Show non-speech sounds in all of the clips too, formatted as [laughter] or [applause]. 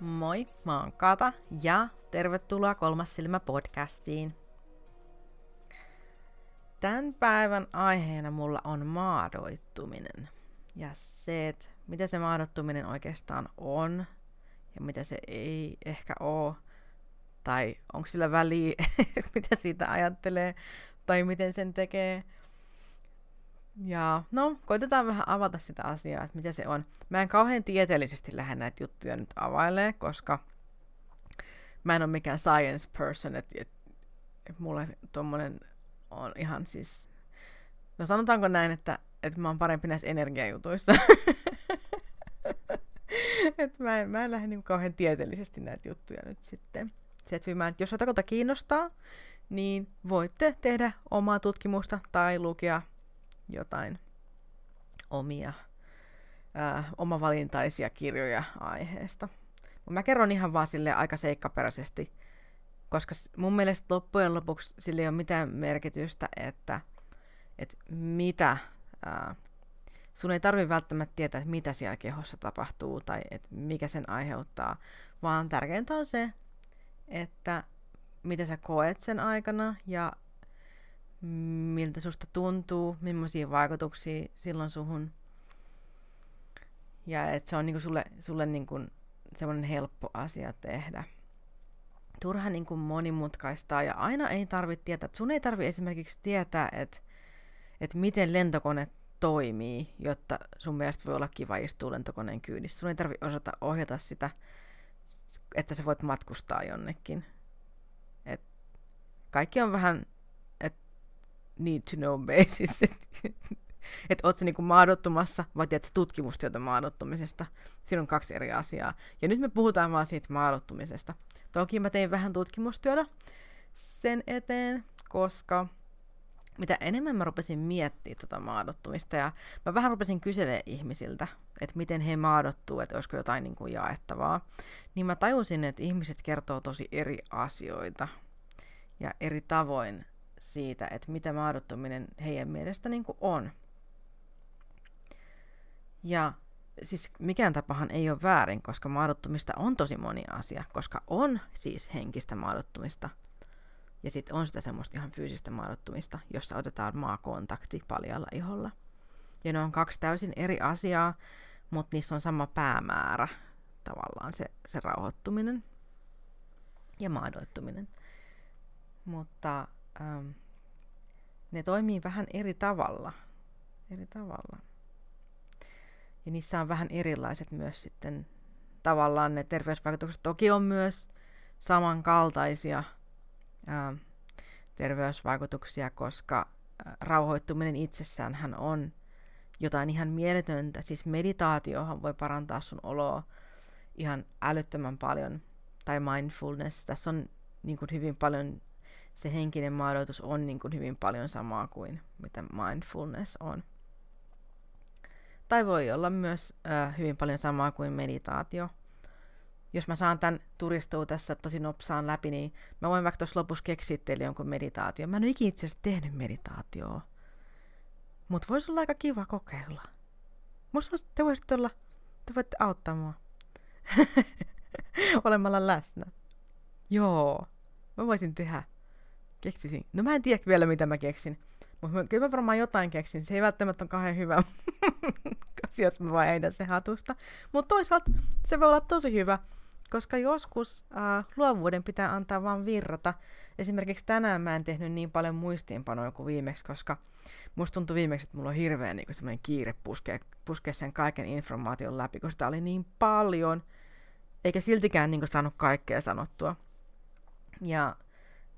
Moi, mä oon Kata ja tervetuloa Kolmas silmä podcastiin. Tämän päivän aiheena mulla on maadoittuminen. Ja se, että mitä se maadoittuminen oikeastaan on ja mitä se ei ehkä ole. Tai onko sillä väliä, [laughs] mitä siitä ajattelee tai miten sen tekee. Ja no, koitetaan vähän avata sitä asiaa, että mitä se on. Mä en kauhean tieteellisesti lähde näitä juttuja nyt availee, koska mä en ole mikään science person, että et, et mulle tommonen on ihan siis... No sanotaanko näin, että, että mä oon parempi näissä energiajutuissa. [laughs] että mä en, mä en lähde niin kauhean tieteellisesti näitä juttuja nyt sitten setvimään. Jos jotakuta kiinnostaa, niin voitte tehdä omaa tutkimusta tai lukea jotain omia ää, omavalintaisia kirjoja aiheesta. Mä kerron ihan vaan sille aika seikkaperäisesti, koska mun mielestä loppujen lopuksi sille ei ole mitään merkitystä, että, että mitä, ää, sun ei tarvi välttämättä tietää, että mitä siellä kehossa tapahtuu tai että mikä sen aiheuttaa, vaan tärkeintä on se, että mitä sä koet sen aikana ja miltä susta tuntuu, millaisia vaikutuksia silloin suhun. Ja että se on niinku sulle, sulle niinku semmoinen helppo asia tehdä. Turha niinku monimutkaistaa ja aina ei tarvitse tietää, että sun ei tarvitse esimerkiksi tietää, että, että miten lentokone toimii, jotta sun mielestä voi olla kiva istua lentokoneen kyydissä. Sun ei tarvitse osata ohjata sitä, että sä voit matkustaa jonnekin. Et kaikki on vähän need to know basis. [laughs] että oot sä niinku maadottumassa vai teet tutkimustyötä maadottumisesta. Siinä on kaksi eri asiaa. Ja nyt me puhutaan vaan siitä maadottumisesta. Toki mä tein vähän tutkimustyötä sen eteen, koska mitä enemmän mä rupesin miettimään tota maadottumista ja mä vähän rupesin kyselemään ihmisiltä, että miten he maadottuu, että olisiko jotain niin kuin jaettavaa, niin mä tajusin, että ihmiset kertoo tosi eri asioita ja eri tavoin siitä, että mitä maadottuminen heidän mielestä niin kuin on. Ja siis mikään tapahan ei ole väärin, koska maadottumista on tosi moni asia, koska on siis henkistä maadottumista. Ja sitten on sitä semmoista ihan fyysistä maadottumista, jossa otetaan maakontakti paljalla iholla. Ja ne on kaksi täysin eri asiaa, mutta niissä on sama päämäärä, tavallaan se, se rauhoittuminen ja maadoittuminen. Mutta ähm, ne toimii vähän eri tavalla. Eri tavalla. Ja niissä on vähän erilaiset myös sitten tavallaan ne terveysvaikutukset. Toki on myös samankaltaisia ää, terveysvaikutuksia, koska ää, rauhoittuminen itsessään hän on jotain ihan mieletöntä. Siis meditaatiohan voi parantaa sun oloa ihan älyttömän paljon. Tai mindfulness. Tässä on niin kuin hyvin paljon se henkinen maadoitus on niin kuin hyvin paljon samaa kuin mitä mindfulness on. Tai voi olla myös äh, hyvin paljon samaa kuin meditaatio. Jos mä saan tämän turistua tässä tosi nopsaan läpi, niin mä voin vaikka tuossa lopussa keksiä teille jonkun meditaatio. Mä en ole ikinä itse asiassa tehnyt meditaatioa. Mutta voisi olla aika kiva kokeilla. Musta vois, te voisitte olla, te voitte auttaa mua. [laughs] Olemalla läsnä. Joo, mä voisin tehdä keksisin. No mä en tiedä vielä, mitä mä keksin. Mutta kyllä mä varmaan jotain keksin. Se ei välttämättä ole kauhean hyvä, [laughs] jos mä vaan heitän se hatusta. Mutta toisaalta se voi olla tosi hyvä, koska joskus äh, luovuuden pitää antaa vaan virrata. Esimerkiksi tänään mä en tehnyt niin paljon muistiinpanoja kuin viimeksi, koska musta tuntui viimeksi, että mulla on hirveän niin semmoinen kiire puskea, puskea sen kaiken informaation läpi, koska sitä oli niin paljon, eikä siltikään niin saanut kaikkea sanottua. Ja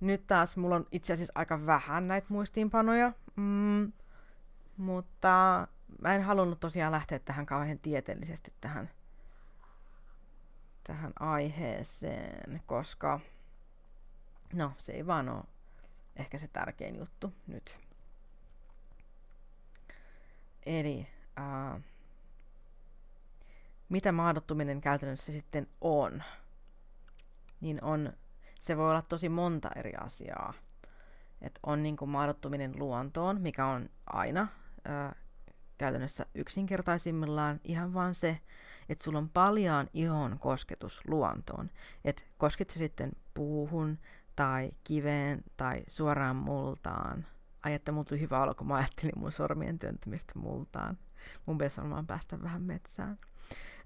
nyt taas mulla on itse asiassa aika vähän näitä muistiinpanoja, mm, mutta mä en halunnut tosiaan lähteä tähän kauhean tieteellisesti tähän, tähän aiheeseen, koska no se ei vaan ole ehkä se tärkein juttu nyt. Eli uh, mitä maadottuminen käytännössä sitten on? Niin on se voi olla tosi monta eri asiaa. Et on niin kuin maadottuminen luontoon, mikä on aina ää, käytännössä yksinkertaisimmillaan ihan vaan se, että sulla on paljon ihon kosketus luontoon. Että koskit se sitten puuhun tai kiveen tai suoraan multaan. Ai, että mulla tuli hyvä olo, kun mä ajattelin mun sormien työntämistä multaan. Mun pitäisi varmaan päästä vähän metsään.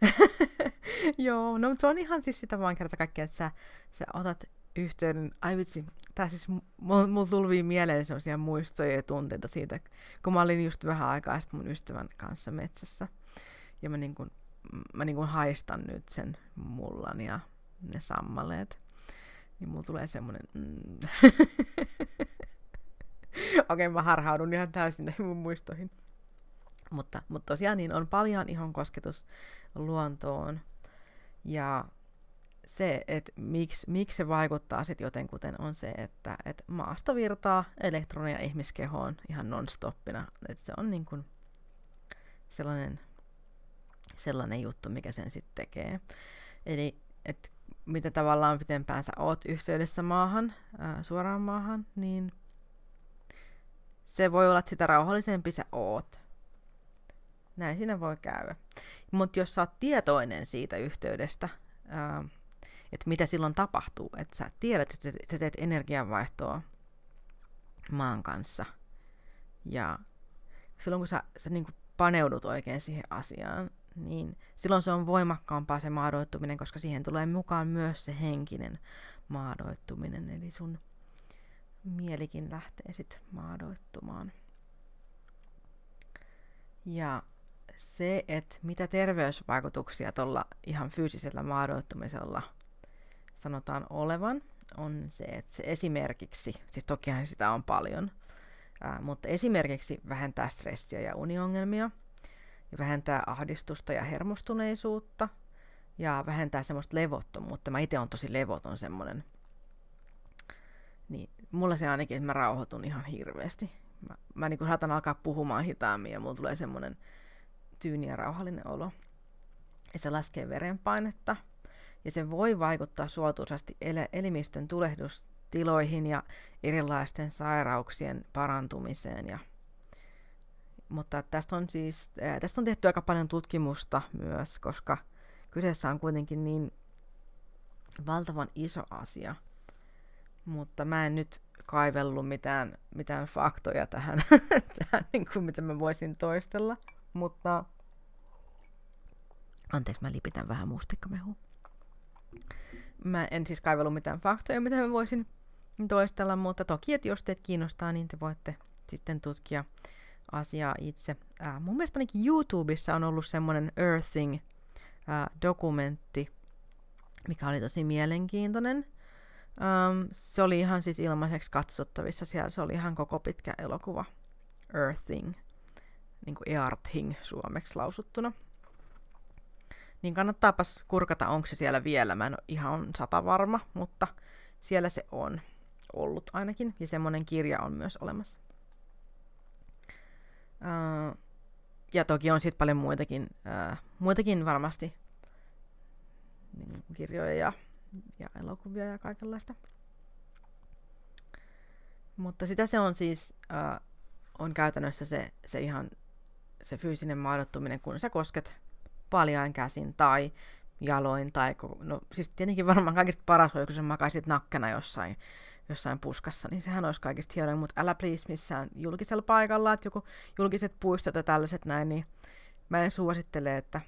[laughs] Joo, no mutta se on ihan siis sitä vaan kerta kaikkea, että sä, sä otat yhteyden, ai vitsi, tää siis, mulla mul tuli mieleen sellaisia muistoja ja tunteita siitä, kun mä olin just vähän aikaa sitten mun ystävän kanssa metsässä. Ja mä, niin kun, mä niin kun haistan nyt sen mullan ja ne sammaleet. Niin mulla tulee semmonen... Mm. [laughs] Okei, mä harhaudun ihan täysin näihin mun muistoihin. Mutta, mutta tosiaan niin on paljon ihon kosketus luontoon. Ja se, että miksi, miksi se vaikuttaa sitten jotenkuten, on se, että, että maasta virtaa elektronia ihmiskehoon ihan non-stoppina. Että se on niin kuin sellainen, sellainen juttu, mikä sen sitten tekee. Eli että mitä tavallaan pitempään sä oot yhteydessä maahan, ää, suoraan maahan, niin se voi olla, että sitä rauhallisempi sä oot. Näin siinä voi käydä. Mutta jos sä oot tietoinen siitä yhteydestä, ää, että mitä silloin tapahtuu, että sä tiedät, että sä teet energianvaihtoa maan kanssa. Ja silloin kun sä, sä niin kuin paneudut oikein siihen asiaan, niin silloin se on voimakkaampaa se maadoittuminen, koska siihen tulee mukaan myös se henkinen maadoittuminen, eli sun mielikin lähtee sitten maadoittumaan. Ja se, että mitä terveysvaikutuksia tuolla ihan fyysisellä maadoittumisella sanotaan olevan, on se, että se esimerkiksi, siis tokihan sitä on paljon, ää, mutta esimerkiksi vähentää stressiä ja uniongelmia, ja vähentää ahdistusta ja hermostuneisuutta, ja vähentää semmoista levottomuutta. Mä itse on tosi levoton semmoinen. Niin mulla se ainakin, että mä rauhoitun ihan hirveästi. Mä, mä niin saatan alkaa puhumaan hitaammin ja mulla tulee semmoinen tyyni ja rauhallinen olo. Ja se laskee verenpainetta, ja se voi vaikuttaa suotuisasti el- elimistön tulehdustiloihin ja erilaisten sairauksien parantumiseen. Ja, mutta tästä on siis, tästä on tehty aika paljon tutkimusta myös, koska kyseessä on kuitenkin niin valtavan iso asia. Mutta mä en nyt kaivellut mitään, mitään faktoja tähän, [laughs] tähän niin kuin mitä mä voisin toistella. Mutta anteeksi, mä lipitän vähän mustikkamehua. Mä en siis kaivellut mitään faktoja, mitä mä voisin toistella, mutta toki, että jos teet kiinnostaa, niin te voitte sitten tutkia asiaa itse. Äh, mun mielestä ainakin YouTubessa on ollut semmoinen Earthing-dokumentti, mikä oli tosi mielenkiintoinen. Um, se oli ihan siis ilmaiseksi katsottavissa. Siellä se oli ihan koko pitkä elokuva. Earthing, niin kuin Earthing suomeksi lausuttuna niin kannattaapas kurkata, onko se siellä vielä. Mä en ole ihan sata varma, mutta siellä se on ollut ainakin, ja semmoinen kirja on myös olemassa. Ja toki on sitten paljon muitakin, muitakin varmasti niin kirjoja ja, ja elokuvia ja kaikenlaista. Mutta sitä se on siis, on käytännössä se, se ihan se fyysinen maadottuminen, kun sä kosket paljain käsin tai jaloin, tai no siis tietenkin varmaan kaikista paras olisi, kun sä makaisit nakkana jossain, jossain puskassa, niin sehän olisi kaikista hienoin, mutta älä please missään julkisella paikalla, että joku julkiset puistot ja tällaiset näin, niin mä en suosittele, että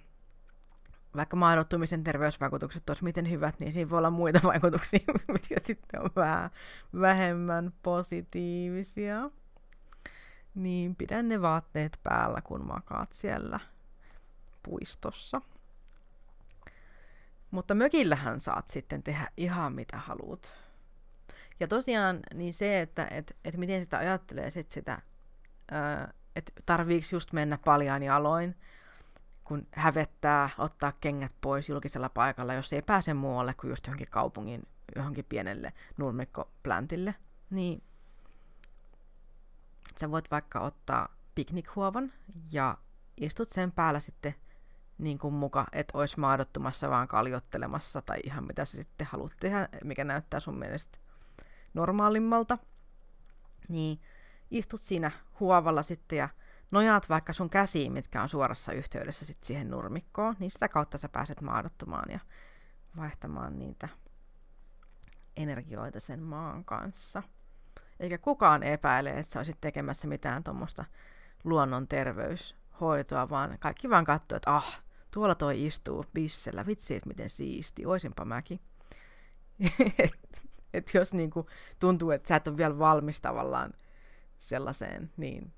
vaikka maadottumisen terveysvaikutukset olisi miten hyvät, niin siinä voi olla muita [laughs] vaikutuksia, mitkä sitten on vähän vähemmän positiivisia. Niin pidän ne vaatteet päällä, kun makaat siellä puistossa. Mutta mökillähän saat sitten tehdä ihan mitä haluat. Ja tosiaan niin se, että et, et miten sitä ajattelee sit sitä, että tarviiko just mennä paljaan jaloin, kun hävettää ottaa kengät pois julkisella paikalla, jos ei pääse muualle kuin just johonkin kaupungin, johonkin pienelle nurmikkoplantille, niin sä voit vaikka ottaa piknikhuovan ja istut sen päällä sitten niin kuin muka, että olisi maadottumassa vaan kaljottelemassa tai ihan mitä sä sitten haluat tehdä, mikä näyttää sun mielestä normaalimmalta, niin istut siinä huovalla sitten ja nojaat vaikka sun käsiin, mitkä on suorassa yhteydessä sit siihen nurmikkoon, niin sitä kautta sä pääset maadottumaan ja vaihtamaan niitä energioita sen maan kanssa. Eikä kukaan epäile, että sä olisit tekemässä mitään tuommoista luonnon terveyshoitoa, vaan kaikki vaan katsoo, että ah, tuolla toi istuu bissellä, vitsi, että miten siisti, oisinpa mäkin. [laughs] et, et jos niinku tuntuu, että sä et ole vielä valmis tavallaan sellaiseen, niin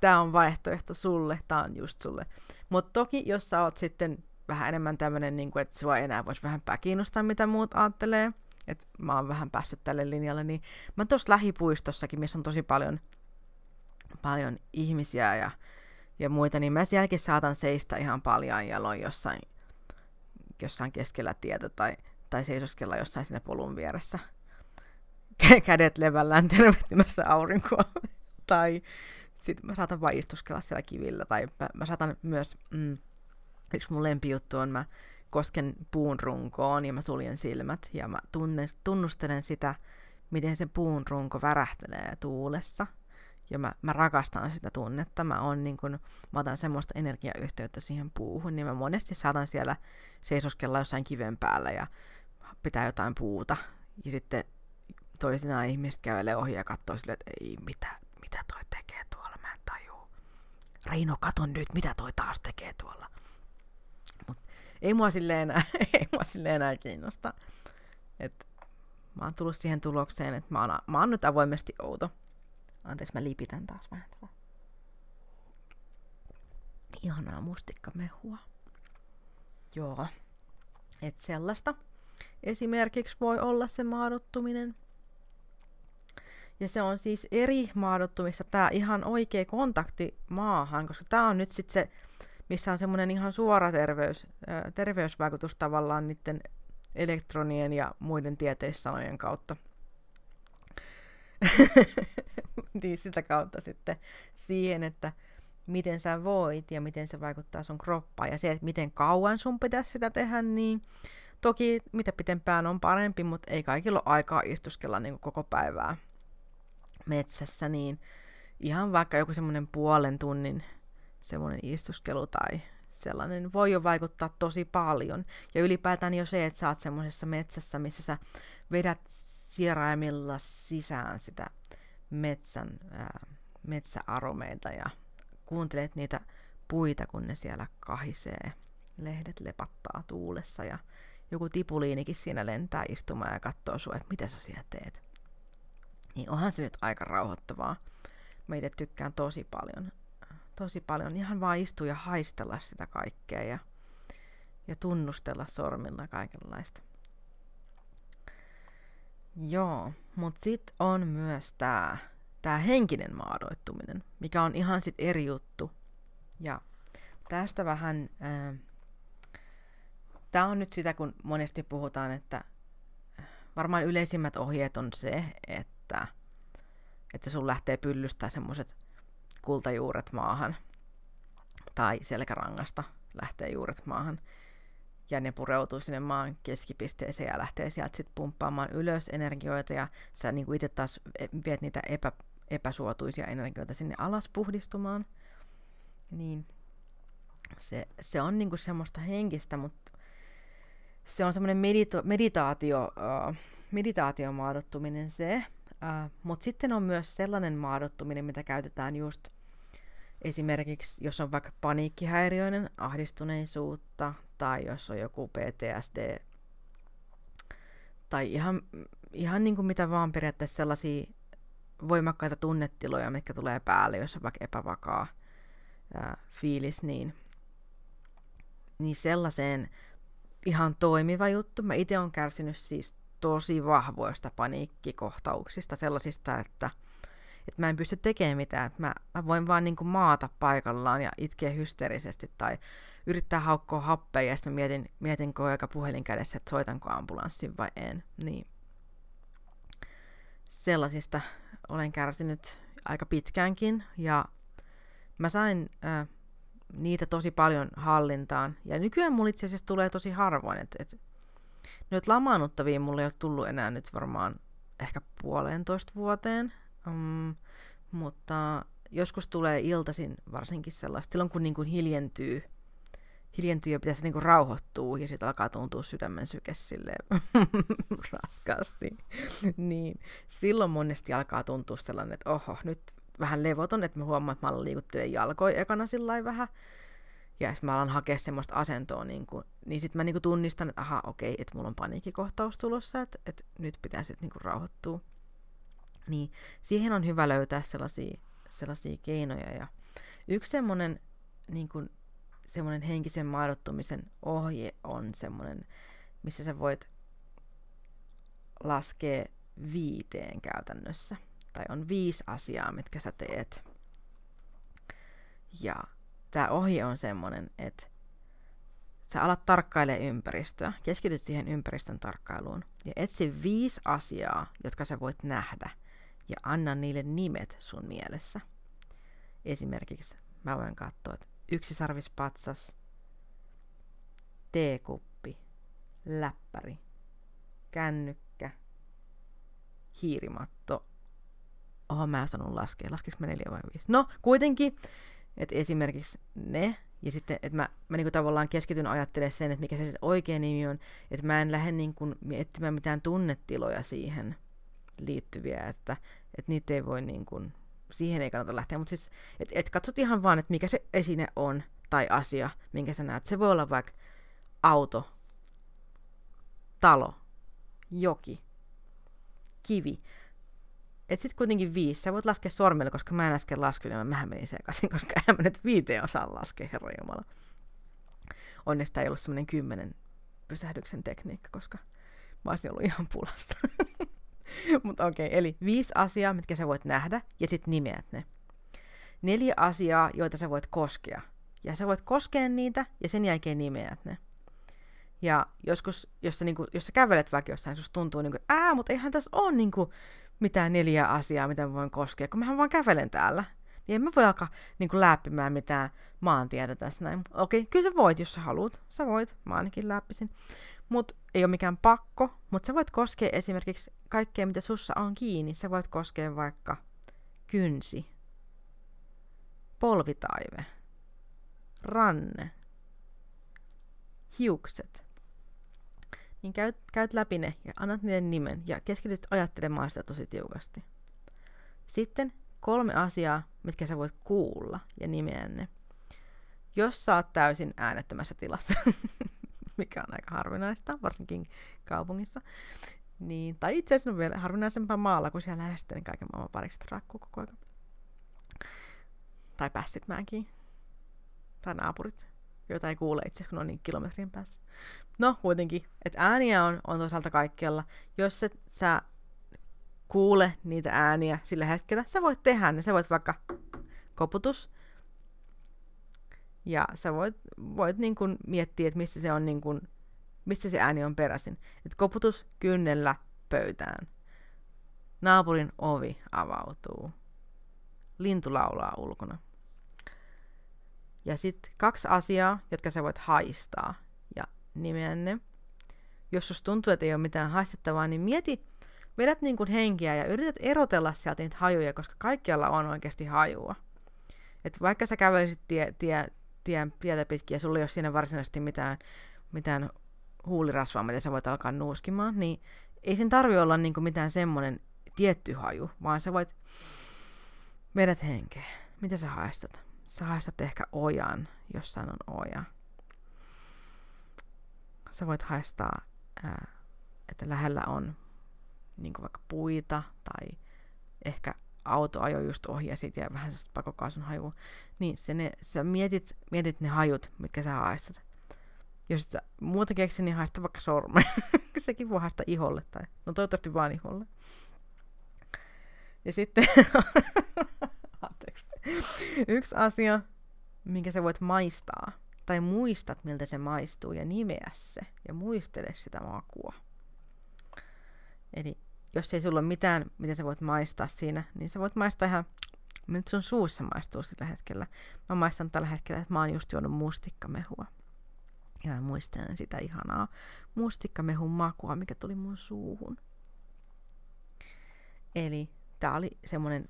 tämä on vaihtoehto sulle, tämä on just sulle. Mutta toki, jos sä oot sitten vähän enemmän tämmöinen, niin että sua enää voisi vähempää kiinnostaa, mitä muut ajattelee, että mä oon vähän päässyt tälle linjalle, niin mä tuossa lähipuistossakin, missä on tosi paljon, paljon ihmisiä ja, ja muita, niin mä sielläkin saatan seistä ihan paljon jaloin jossain, jossain keskellä tietä tai, tai seisoskella jossain siinä polun vieressä. Kädet levällään tervehtimässä aurinkoa. [laughs] tai sitten mä saatan vaan istuskella siellä kivillä. Tai mä, mä saatan myös, mm, yksi mun lempijuttu on, mä kosken puun runkoon ja mä suljen silmät ja mä tunne, tunnustelen sitä, miten se puun runko värähtelee tuulessa. Ja mä, mä rakastan sitä tunnetta. Mä, on niin kun, mä otan semmoista energiayhteyttä siihen puuhun, niin mä monesti saatan siellä seisoskella jossain kiven päällä ja pitää jotain puuta. Ja sitten toisinaan ihmiset kävelee ohi ja katsoo silleen, että ei, mitä, mitä toi tekee tuolla, mä en tajuu. Reino, katon nyt, mitä toi taas tekee tuolla ei mua silleen enää, [laughs] ei mua silleen enää kiinnosta. Et mä oon tullut siihen tulokseen, että mä oon, mä oon nyt avoimesti outo. Anteeksi, mä lipitän taas vähän tätä. Ihanaa mustikkamehua. Joo. Et sellaista. Esimerkiksi voi olla se maadottuminen. Ja se on siis eri maadottumista, tämä ihan oikea kontakti maahan, koska tämä on nyt sitten se missä on semmoinen ihan suora terveys, terveysvaikutus tavallaan niiden elektronien ja muiden tieteissanojen kautta. [laughs] niin sitä kautta sitten siihen, että miten sä voit ja miten se vaikuttaa sun kroppaan. Ja se, että miten kauan sun pitäisi sitä tehdä, niin toki mitä pitempään on parempi, mutta ei kaikilla ole aikaa istuskella niin koko päivää metsässä, niin ihan vaikka joku semmoinen puolen tunnin semmoinen istuskelu tai sellainen voi jo vaikuttaa tosi paljon. Ja ylipäätään jo se, että sä oot semmoisessa metsässä, missä sä vedät sieraimilla sisään sitä metsän, ää, metsäaromeita ja kuuntelet niitä puita, kun ne siellä kahisee. Lehdet lepattaa tuulessa ja joku tipuliinikin siinä lentää istumaan ja katsoo sua, että mitä sä siellä teet. Niin onhan se nyt aika rauhoittavaa. Mä itse tykkään tosi paljon tosi paljon. Ihan vaan istua ja haistella sitä kaikkea ja, ja tunnustella sormilla kaikenlaista. Joo, mutta sitten on myös tämä tää henkinen maadoittuminen, mikä on ihan sit eri juttu. Ja tästä vähän, tämä on nyt sitä, kun monesti puhutaan, että varmaan yleisimmät ohjeet on se, että, että sun lähtee pyllystä semmoiset kultajuuret maahan tai selkärangasta lähtee juuret maahan ja ne pureutuu sinne maan keskipisteeseen ja lähtee sieltä sitten pumppaamaan ylös energioita ja sä niin itse taas viet niitä epä, epäsuotuisia energioita sinne alas puhdistumaan. Niin se, se on niinku semmoista henkistä, mutta se on semmoinen medito, meditaatio, uh, meditaatiomaadottuminen se, uh, mutta sitten on myös sellainen maadottuminen, mitä käytetään just Esimerkiksi jos on vaikka paniikkihäiriöinen, ahdistuneisuutta tai jos on joku PTSD tai ihan, ihan niin kuin mitä vaan periaatteessa sellaisia voimakkaita tunnetiloja, mitkä tulee päälle, jos on vaikka epävakaa ää, fiilis, niin, niin sellaiseen ihan toimiva juttu. Mä itse olen kärsinyt siis tosi vahvoista paniikkikohtauksista, sellaisista, että – että mä en pysty tekemään mitään. Mä, mä voin vaan niin kuin maata paikallaan ja itkeä hysteerisesti tai yrittää haukkoa happeja ja sitten mietin, mietin koko aika puhelin kädessä, että soitanko ambulanssin vai en. Niin sellaisista olen kärsinyt aika pitkäänkin ja mä sain äh, niitä tosi paljon hallintaan. Ja nykyään mulla itse asiassa tulee tosi harvoin, että et, nyt lamaannuttavia mulle ei ole tullut enää nyt varmaan ehkä puolentoista vuoteen. Um, mutta joskus tulee iltaisin varsinkin sellaista, silloin kun niin kuin hiljentyy, hiljentyy ja pitäisi niin kuin rauhoittua ja sitten alkaa tuntua sydämen syke [laughs] raskaasti, niin silloin monesti alkaa tuntua sellainen, että oho, nyt vähän levoton, että mä huomaan, että mä alan liikuttelemaan jalkoja ekana sillä vähän, ja jos mä alan hakea semmoista asentoa, niin, kuin, niin sitten mä niin kuin tunnistan, että aha, okei, että mulla on paniikkikohtaus tulossa, että, että nyt pitää sitten niin kuin rauhoittua. Niin siihen on hyvä löytää sellaisia, sellaisia keinoja. Ja yksi semmoinen niin kuin, semmoinen henkisen maadottumisen ohje on semmoinen, missä sä voit laskea viiteen käytännössä. Tai on viisi asiaa, mitkä sä teet. Ja tämä ohje on semmoinen, että sä alat tarkkailemaan ympäristöä, keskityt siihen ympäristön tarkkailuun ja etsi viisi asiaa, jotka sä voit nähdä ja anna niille nimet sun mielessä. Esimerkiksi mä voin katsoa, että yksisarvispatsas, teekuppi, läppäri, kännykkä, hiirimatto. Oho, mä en sanonut laskea. Laskeks mä neljä vai viisi? No, kuitenkin että esimerkiksi ne, ja sitten, että mä, mä niinku tavallaan keskityn ajattelemaan sen, että mikä se oikea nimi on, että mä en lähde niinku etsimään mitään tunnetiloja siihen liittyviä, että, että niitä ei voi niinku, siihen ei kannata lähteä, mutta siis, että et katsot ihan vaan, että mikä se esine on, tai asia, minkä sä näet. Se voi olla vaikka auto, talo, joki, kivi, et sit kuitenkin viisi. Sä voit laskea sormella, koska mä en äsken laskenut, ja mähän menin sekaisin, [laughs] koska en mä nyt viiteen osaan laskea, herra Jumala. Onneksi tämä ei ollut semmoinen kymmenen pysähdyksen tekniikka, koska mä olisin ollut ihan pulassa. [laughs] [laughs] Mutta okei, okay, eli viisi asiaa, mitkä sä voit nähdä, ja sitten nimeät ne. Neljä asiaa, joita sä voit koskea. Ja sä voit koskea niitä, ja sen jälkeen nimeät ne. Ja joskus, jos sä, niinku, jos sä kävelet vaikka jossain, susta tuntuu, niinku, ää, mutta eihän tässä ole niinku, mitään neljä asiaa, mitä mä voin koskea, kun mähän vaan kävelen täällä. Niin en mä voi alkaa niin kuin, läppimään mitään maantietä tässä näin. Okei, kyllä sä voit, jos sä haluat. Sä voit, mä ainakin läppisin. Mutta ei ole mikään pakko, mutta sä voit koskea esimerkiksi kaikkea, mitä sussa on kiinni. Sä voit koskea vaikka kynsi, polvitaive, ranne, hiukset, niin käyt, käyt läpi ne ja annat niiden nimen ja keskityt ajattelemaan sitä tosi tiukasti. Sitten kolme asiaa, mitkä sä voit kuulla ja nimeä ne. Jos sä oot täysin äänettömässä tilassa, [laughs] mikä on aika harvinaista, varsinkin kaupungissa, niin, tai itse asiassa on vielä harvinaisempaa maalla, kun siellä lähestyy kaiken maailman parikset rakkuu koko ajan. Tai pässit mäkin. Tai naapurit joita ei kuule itse kun on niin kilometrin päässä. No kuitenkin, että ääniä on, on toisaalta kaikkialla. Jos et sä kuule niitä ääniä sillä hetkellä, sä voit tehdä ne. Sä voit vaikka koputus, ja sä voit, voit niin kuin miettiä, että mistä se on niin kuin, mistä se ääni on peräisin. Et koputus kynnellä pöytään. Naapurin ovi avautuu. Lintu laulaa ulkona. Ja sitten kaksi asiaa, jotka sä voit haistaa ja nimeä ne. Jos susta tuntuu, että ei ole mitään haistettavaa, niin mieti, vedät niin kuin henkiä ja yrität erotella sieltä niitä hajuja, koska kaikkialla on oikeasti hajua. Et vaikka sä kävelisit tie, tie, tie, tietä pitkin ja sulla ei ole siinä varsinaisesti mitään, mitään huulirasvaa, mitä sä voit alkaa nuuskimaan, niin ei sen tarvi olla niin kuin mitään semmoinen tietty haju, vaan sä voit vedät henkeä. Mitä sä haistat? Sä haistat ehkä ojan, jossain on oja. Sä voit haistaa, ää, että lähellä on niin vaikka puita tai ehkä auto ajoi just ohi ja siitä jää vähän sellaista pakokaasun hajua. Niin se ne, sä mietit, mietit ne hajut, mitkä sä haistat. Jos et sä muuta keksi, niin haista vaikka sorme. [laughs] Sekin voi haista iholle tai, no toivottavasti vaan iholle. Ja sitten [laughs] Yksi asia, minkä sä voit maistaa, tai muistat, miltä se maistuu, ja nimeä se, ja muistele sitä makua. Eli jos ei sulla ole mitään, mitä sä voit maistaa siinä, niin sä voit maistaa ihan, miltä sun suussa maistuu sillä hetkellä. Mä maistan tällä hetkellä, että mä oon just juonut mustikkamehua. Ja mä muistelen sitä ihanaa mustikkamehun makua, mikä tuli mun suuhun. Eli tää oli semmonen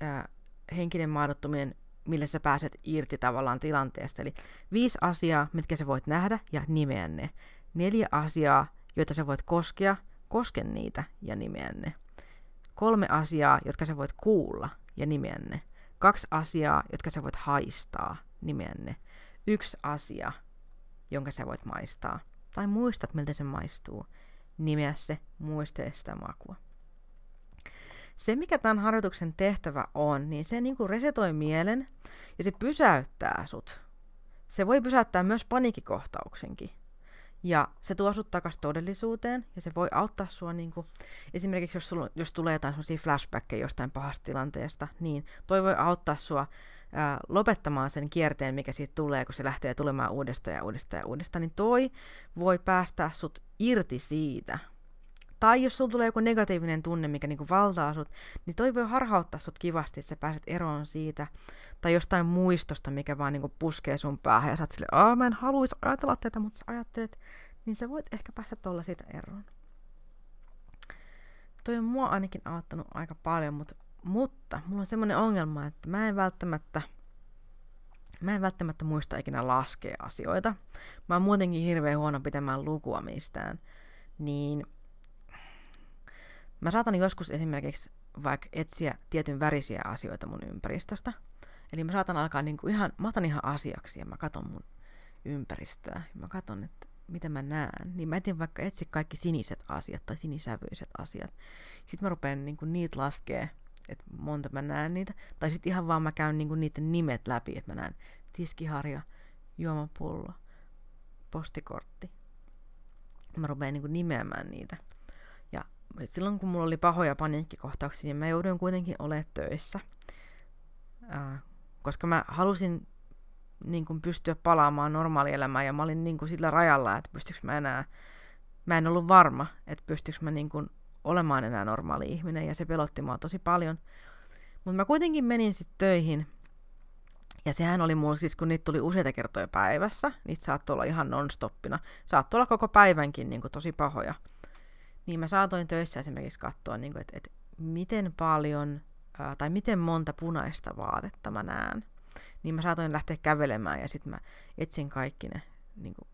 ää, henkinen maadottuminen, millä sä pääset irti tavallaan tilanteesta. Eli viisi asiaa, mitkä sä voit nähdä ja nimeä ne. Neljä asiaa, joita sä voit koskea, koske niitä ja nimeä ne. Kolme asiaa, jotka sä voit kuulla ja nimeä ne. Kaksi asiaa, jotka sä voit haistaa, nimeä ne. Yksi asia, jonka sä voit maistaa. Tai muistat, miltä se maistuu. Nimeä se, muistele sitä makua. Se, mikä tämän harjoituksen tehtävä on, niin se niin kuin resetoi mielen ja se pysäyttää sut. Se voi pysäyttää myös paniikikohtauksenkin. Ja se tuo sut takas todellisuuteen ja se voi auttaa sua niinku, esimerkiksi jos, sulla, jos tulee jotain sellaisia flashbackkejä jostain pahasta tilanteesta, niin toi voi auttaa sua ää, lopettamaan sen kierteen, mikä siitä tulee, kun se lähtee tulemaan uudestaan ja uudestaan ja uudestaan, niin toi voi päästää sut irti siitä. Tai jos sulla tulee joku negatiivinen tunne, mikä niinku valtaa sut, niin toi voi harhauttaa sut kivasti, että sä pääset eroon siitä. Tai jostain muistosta, mikä vaan niinku puskee sun päähän ja sä oot silleen, mä en haluaisi ajatella tätä, mutta sä ajattelet, niin sä voit ehkä päästä tuolla siitä eroon. Toi on mua ainakin auttanut aika paljon, mutta, mutta mulla on semmoinen ongelma, että mä en välttämättä Mä en välttämättä muista ikinä laskea asioita. Mä oon muutenkin hirveän huono pitämään lukua mistään. Niin Mä saatan joskus esimerkiksi vaikka etsiä tietyn värisiä asioita mun ympäristöstä. Eli mä saatan alkaa niinku ihan, mä otan ihan asiaksi ja mä katon mun ympäristöä. Ja mä katon, että mitä mä näen. Niin mä etin vaikka etsi kaikki siniset asiat tai sinisävyiset asiat. Sitten mä rupean niinku niitä laskee, että monta mä näen niitä. Tai sitten ihan vaan mä käyn niinku niiden nimet läpi, että mä näen tiskiharja, juomapullo, postikortti. Mä rupean niinku nimeämään niitä silloin kun mulla oli pahoja paniikkikohtauksia, niin mä jouduin kuitenkin olemaan töissä. Ää, koska mä halusin niin kuin pystyä palaamaan normaalielämään ja mä olin niin sillä rajalla, että pystyykö mä enää, mä en ollut varma, että pystyykö mä niin kuin olemaan enää normaali ihminen ja se pelotti mua tosi paljon. Mutta mä kuitenkin menin sitten töihin ja sehän oli mulla siis, kun niitä tuli useita kertoja päivässä, niitä saattoi olla ihan nonstoppina. Saattoi olla koko päivänkin niin kuin tosi pahoja niin mä saatoin töissä esimerkiksi katsoa, niin kuin, että, että miten paljon ää, tai miten monta punaista vaatetta mä näen. Niin mä saatoin lähteä kävelemään ja sitten mä etsin kaikki ne. Niin kuin,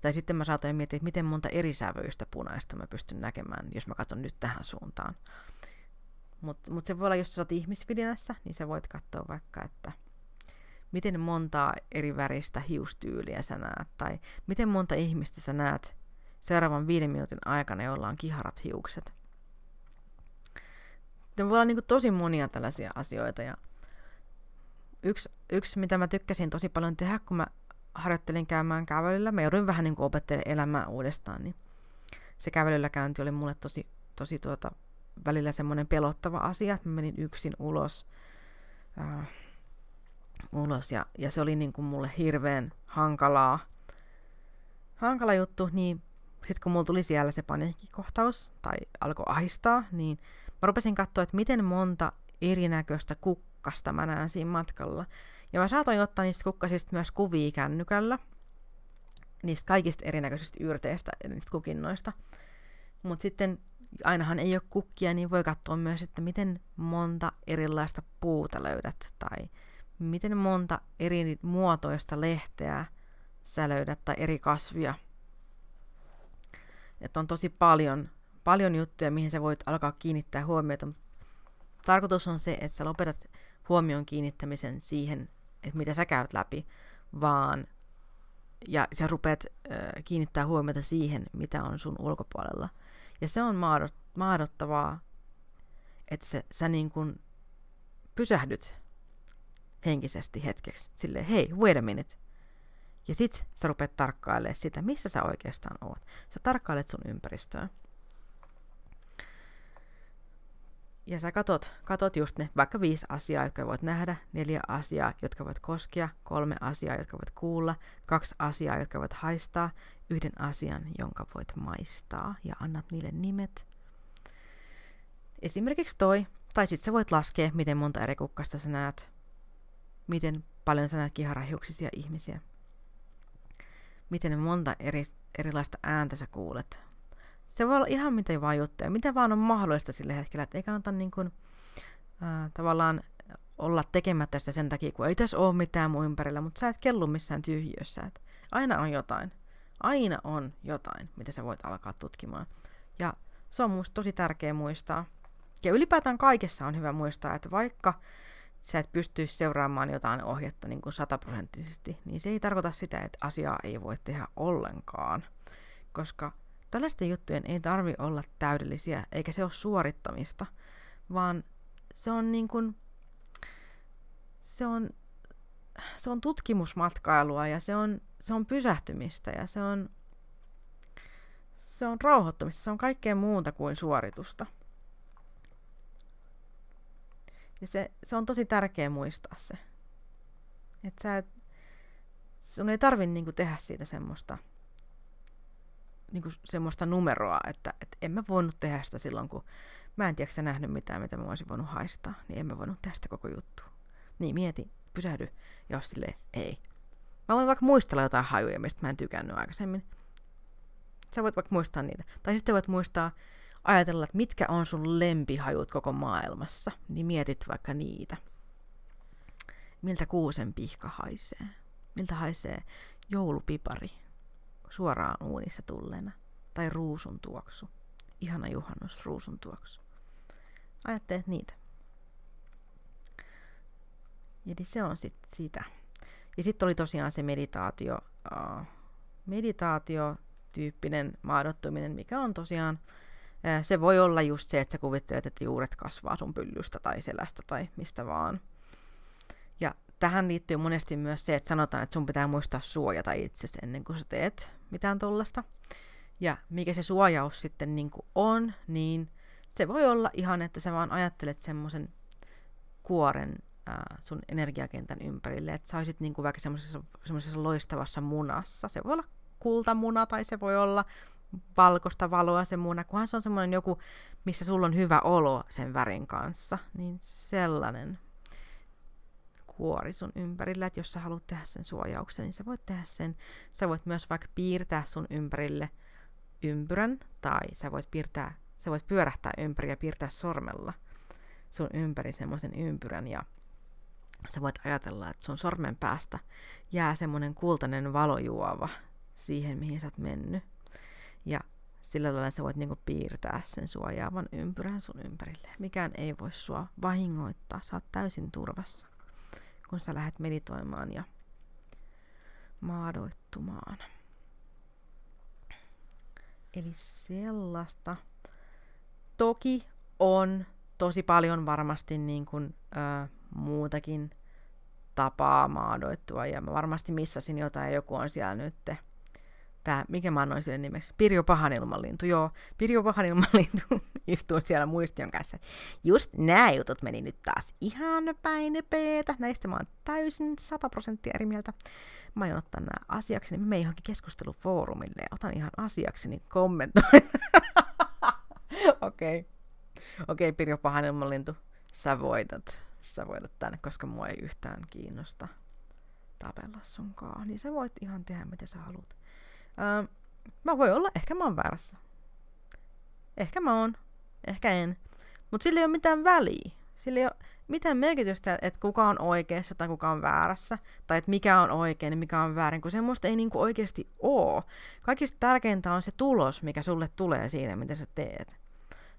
tai sitten mä saatoin miettiä, että miten monta eri sävyistä punaista mä pystyn näkemään, jos mä katson nyt tähän suuntaan. Mutta mut se voi olla, jos sä oot niin sä voit katsoa vaikka, että miten monta eri väristä hiustyyliä sä näet, tai miten monta ihmistä sä näet seuraavan viiden minuutin aikana, jolla on kiharat hiukset. Ne voi olla niin kuin tosi monia tällaisia asioita. Ja yksi, yksi, mitä mä tykkäsin tosi paljon tehdä, kun mä harjoittelin käymään kävelyllä, mä jouduin vähän niin opettelemaan elämää uudestaan, niin se kävelyllä käynti oli mulle tosi, tosi tuota, välillä semmoinen pelottava asia, että mä menin yksin ulos, äh, ulos ja, ja se oli niin kuin mulle hirveän hankalaa, hankala juttu, niin sitten kun mulla tuli siellä se paniikkikohtaus tai alkoi ahistaa, niin mä rupesin katsoa, että miten monta erinäköistä kukkasta mä näen siinä matkalla. Ja mä saatoin ottaa niistä kukkasista myös kuvia kännykällä, niistä kaikista erinäköisistä yrteistä, niistä kukinnoista. Mutta sitten ainahan ei ole kukkia, niin voi katsoa myös, että miten monta erilaista puuta löydät, tai miten monta eri muotoista lehteä sä löydät, tai eri kasvia – että on tosi paljon, paljon juttuja, mihin sä voit alkaa kiinnittää huomiota. Tarkoitus on se, että sä lopetat huomion kiinnittämisen siihen, että mitä sä käyt läpi, vaan ja sä rupeat äh, kiinnittää huomiota siihen, mitä on sun ulkopuolella. Ja se on mahdottavaa, että sä, sä niin kuin pysähdyt henkisesti hetkeksi. Silleen, hei, wait a minute. Ja sit sä rupeat tarkkailemaan sitä, missä sä oikeastaan oot. Sä tarkkailet sun ympäristöä. Ja sä katot, katot just ne vaikka viisi asiaa, jotka voit nähdä, neljä asiaa, jotka voit koskea, kolme asiaa, jotka voit kuulla, kaksi asiaa, jotka voit haistaa, yhden asian, jonka voit maistaa ja annat niille nimet. Esimerkiksi toi, tai sitten sä voit laskea, miten monta eri kukkasta sä näet, miten paljon sä näet kiharahiuksisia ihmisiä, miten monta eri, erilaista ääntä sä kuulet. Se voi olla ihan mitä vaan juttuja, mitä vaan on mahdollista sillä hetkellä, että ei kannata niin kuin, äh, tavallaan olla tekemättä sitä sen takia, kun ei tässä ole mitään muu ympärillä, mutta sä et kellu missään tyhjiössä. Et aina on jotain. Aina on jotain, mitä sä voit alkaa tutkimaan. Ja se on musta tosi tärkeä muistaa. Ja ylipäätään kaikessa on hyvä muistaa, että vaikka sä et pystyisi seuraamaan jotain ohjetta niin sataprosenttisesti, niin se ei tarkoita sitä, että asiaa ei voi tehdä ollenkaan. Koska tällaisten juttujen ei tarvi olla täydellisiä, eikä se ole suorittamista, vaan se on niin kuin, se on, se on tutkimusmatkailua ja se on, se on pysähtymistä ja se on, se on rauhoittumista, se on kaikkea muuta kuin suoritusta. Ja se, se on tosi tärkeä muistaa se. Että sä et, sun ei tarvi niinku tehdä siitä semmoista, niinku semmoista numeroa, että et en mä voinut tehdä sitä silloin, kun mä en tiedä, nähnyt mitään, mitä mä olisin voinut haistaa, niin en mä voinut tehdä sitä koko juttu. Niin mieti, pysähdy, ja sille ei. Mä voin vaikka muistella jotain hajuja, mistä mä en tykännyt aikaisemmin. Sä voit vaikka muistaa niitä. Tai sitten voit muistaa ajatella, että mitkä on sun lempihajut koko maailmassa, niin mietit vaikka niitä. Miltä kuusen pihka haisee? Miltä haisee joulupipari suoraan uunissa tulleena? Tai ruusun tuoksu? Ihana juhannus ruusun tuoksu. Ajattelet niitä. Eli se on sitten sitä. Ja sitten oli tosiaan se meditaatio, uh, meditaatio-tyyppinen maadottuminen, mikä on tosiaan se voi olla just se, että sä kuvittelet, että juuret kasvaa sun pyllystä tai selästä tai mistä vaan. Ja tähän liittyy monesti myös se, että sanotaan, että sun pitää muistaa suojata itsesi ennen kuin sä teet mitään tollasta. Ja mikä se suojaus sitten niin on, niin se voi olla ihan, että sä vaan ajattelet semmoisen kuoren ää, sun energiakentän ympärille, että sä olisit niin kuin vaikka semmoisessa loistavassa munassa. Se voi olla kultamuna tai se voi olla valkoista valoa se muna, kunhan se on semmoinen joku, missä sulla on hyvä olo sen värin kanssa, niin sellainen kuori sun ympärillä, että jos sä haluat tehdä sen suojauksen, niin sä voit tehdä sen. Sä voit myös vaikka piirtää sun ympärille ympyrän, tai sä voit, piirtää, sä voit pyörähtää ympäri ja piirtää sormella sun ympäri semmoisen ympyrän, ja sä voit ajatella, että sun sormen päästä jää semmoinen kultainen valojuova siihen, mihin sä oot mennyt. Ja sillä lailla sä voit niinku piirtää sen suojaavan ympyrän sun ympärille. Mikään ei voi sua vahingoittaa. Sä oot täysin turvassa, kun sä lähdet meditoimaan ja maadoittumaan. Eli sellaista. Toki on tosi paljon varmasti niin kuin, ö, muutakin tapaa maadoittua, ja mä varmasti missasin jotain, joku on siellä nyt tämä, mikä mä annoin sille nimeksi, Pirjo Pahanilmanlintu, joo, Pirjo Pahanilmanlintu [laughs] istuu siellä muistion kanssa. Just nämä jutut meni nyt taas ihan päin peetä, näistä mä oon täysin 100 prosenttia eri mieltä. Mä aion ottaa nämä asiakseni, mä menen johonkin keskustelufoorumille ja otan ihan asiakseni kommentoin. [laughs] Okei. okay. Okay, Pirjo Pahanilmanlintu, sä voitat. Sä voitat tänne, koska mua ei yhtään kiinnosta tapella sunkaan. Niin sä voit ihan tehdä mitä sä haluat. Öö, mä voi olla, ehkä mä oon väärässä. Ehkä mä oon, ehkä en. Mutta sillä ei ole mitään väliä. Sillä ei ole mitään merkitystä, että kuka on oikeassa tai kuka on väärässä, tai että mikä on oikein ja mikä on väärin, kun semmoista ei niinku oikeasti oo. Kaikista tärkeintä on se tulos, mikä sulle tulee siitä, mitä sä teet.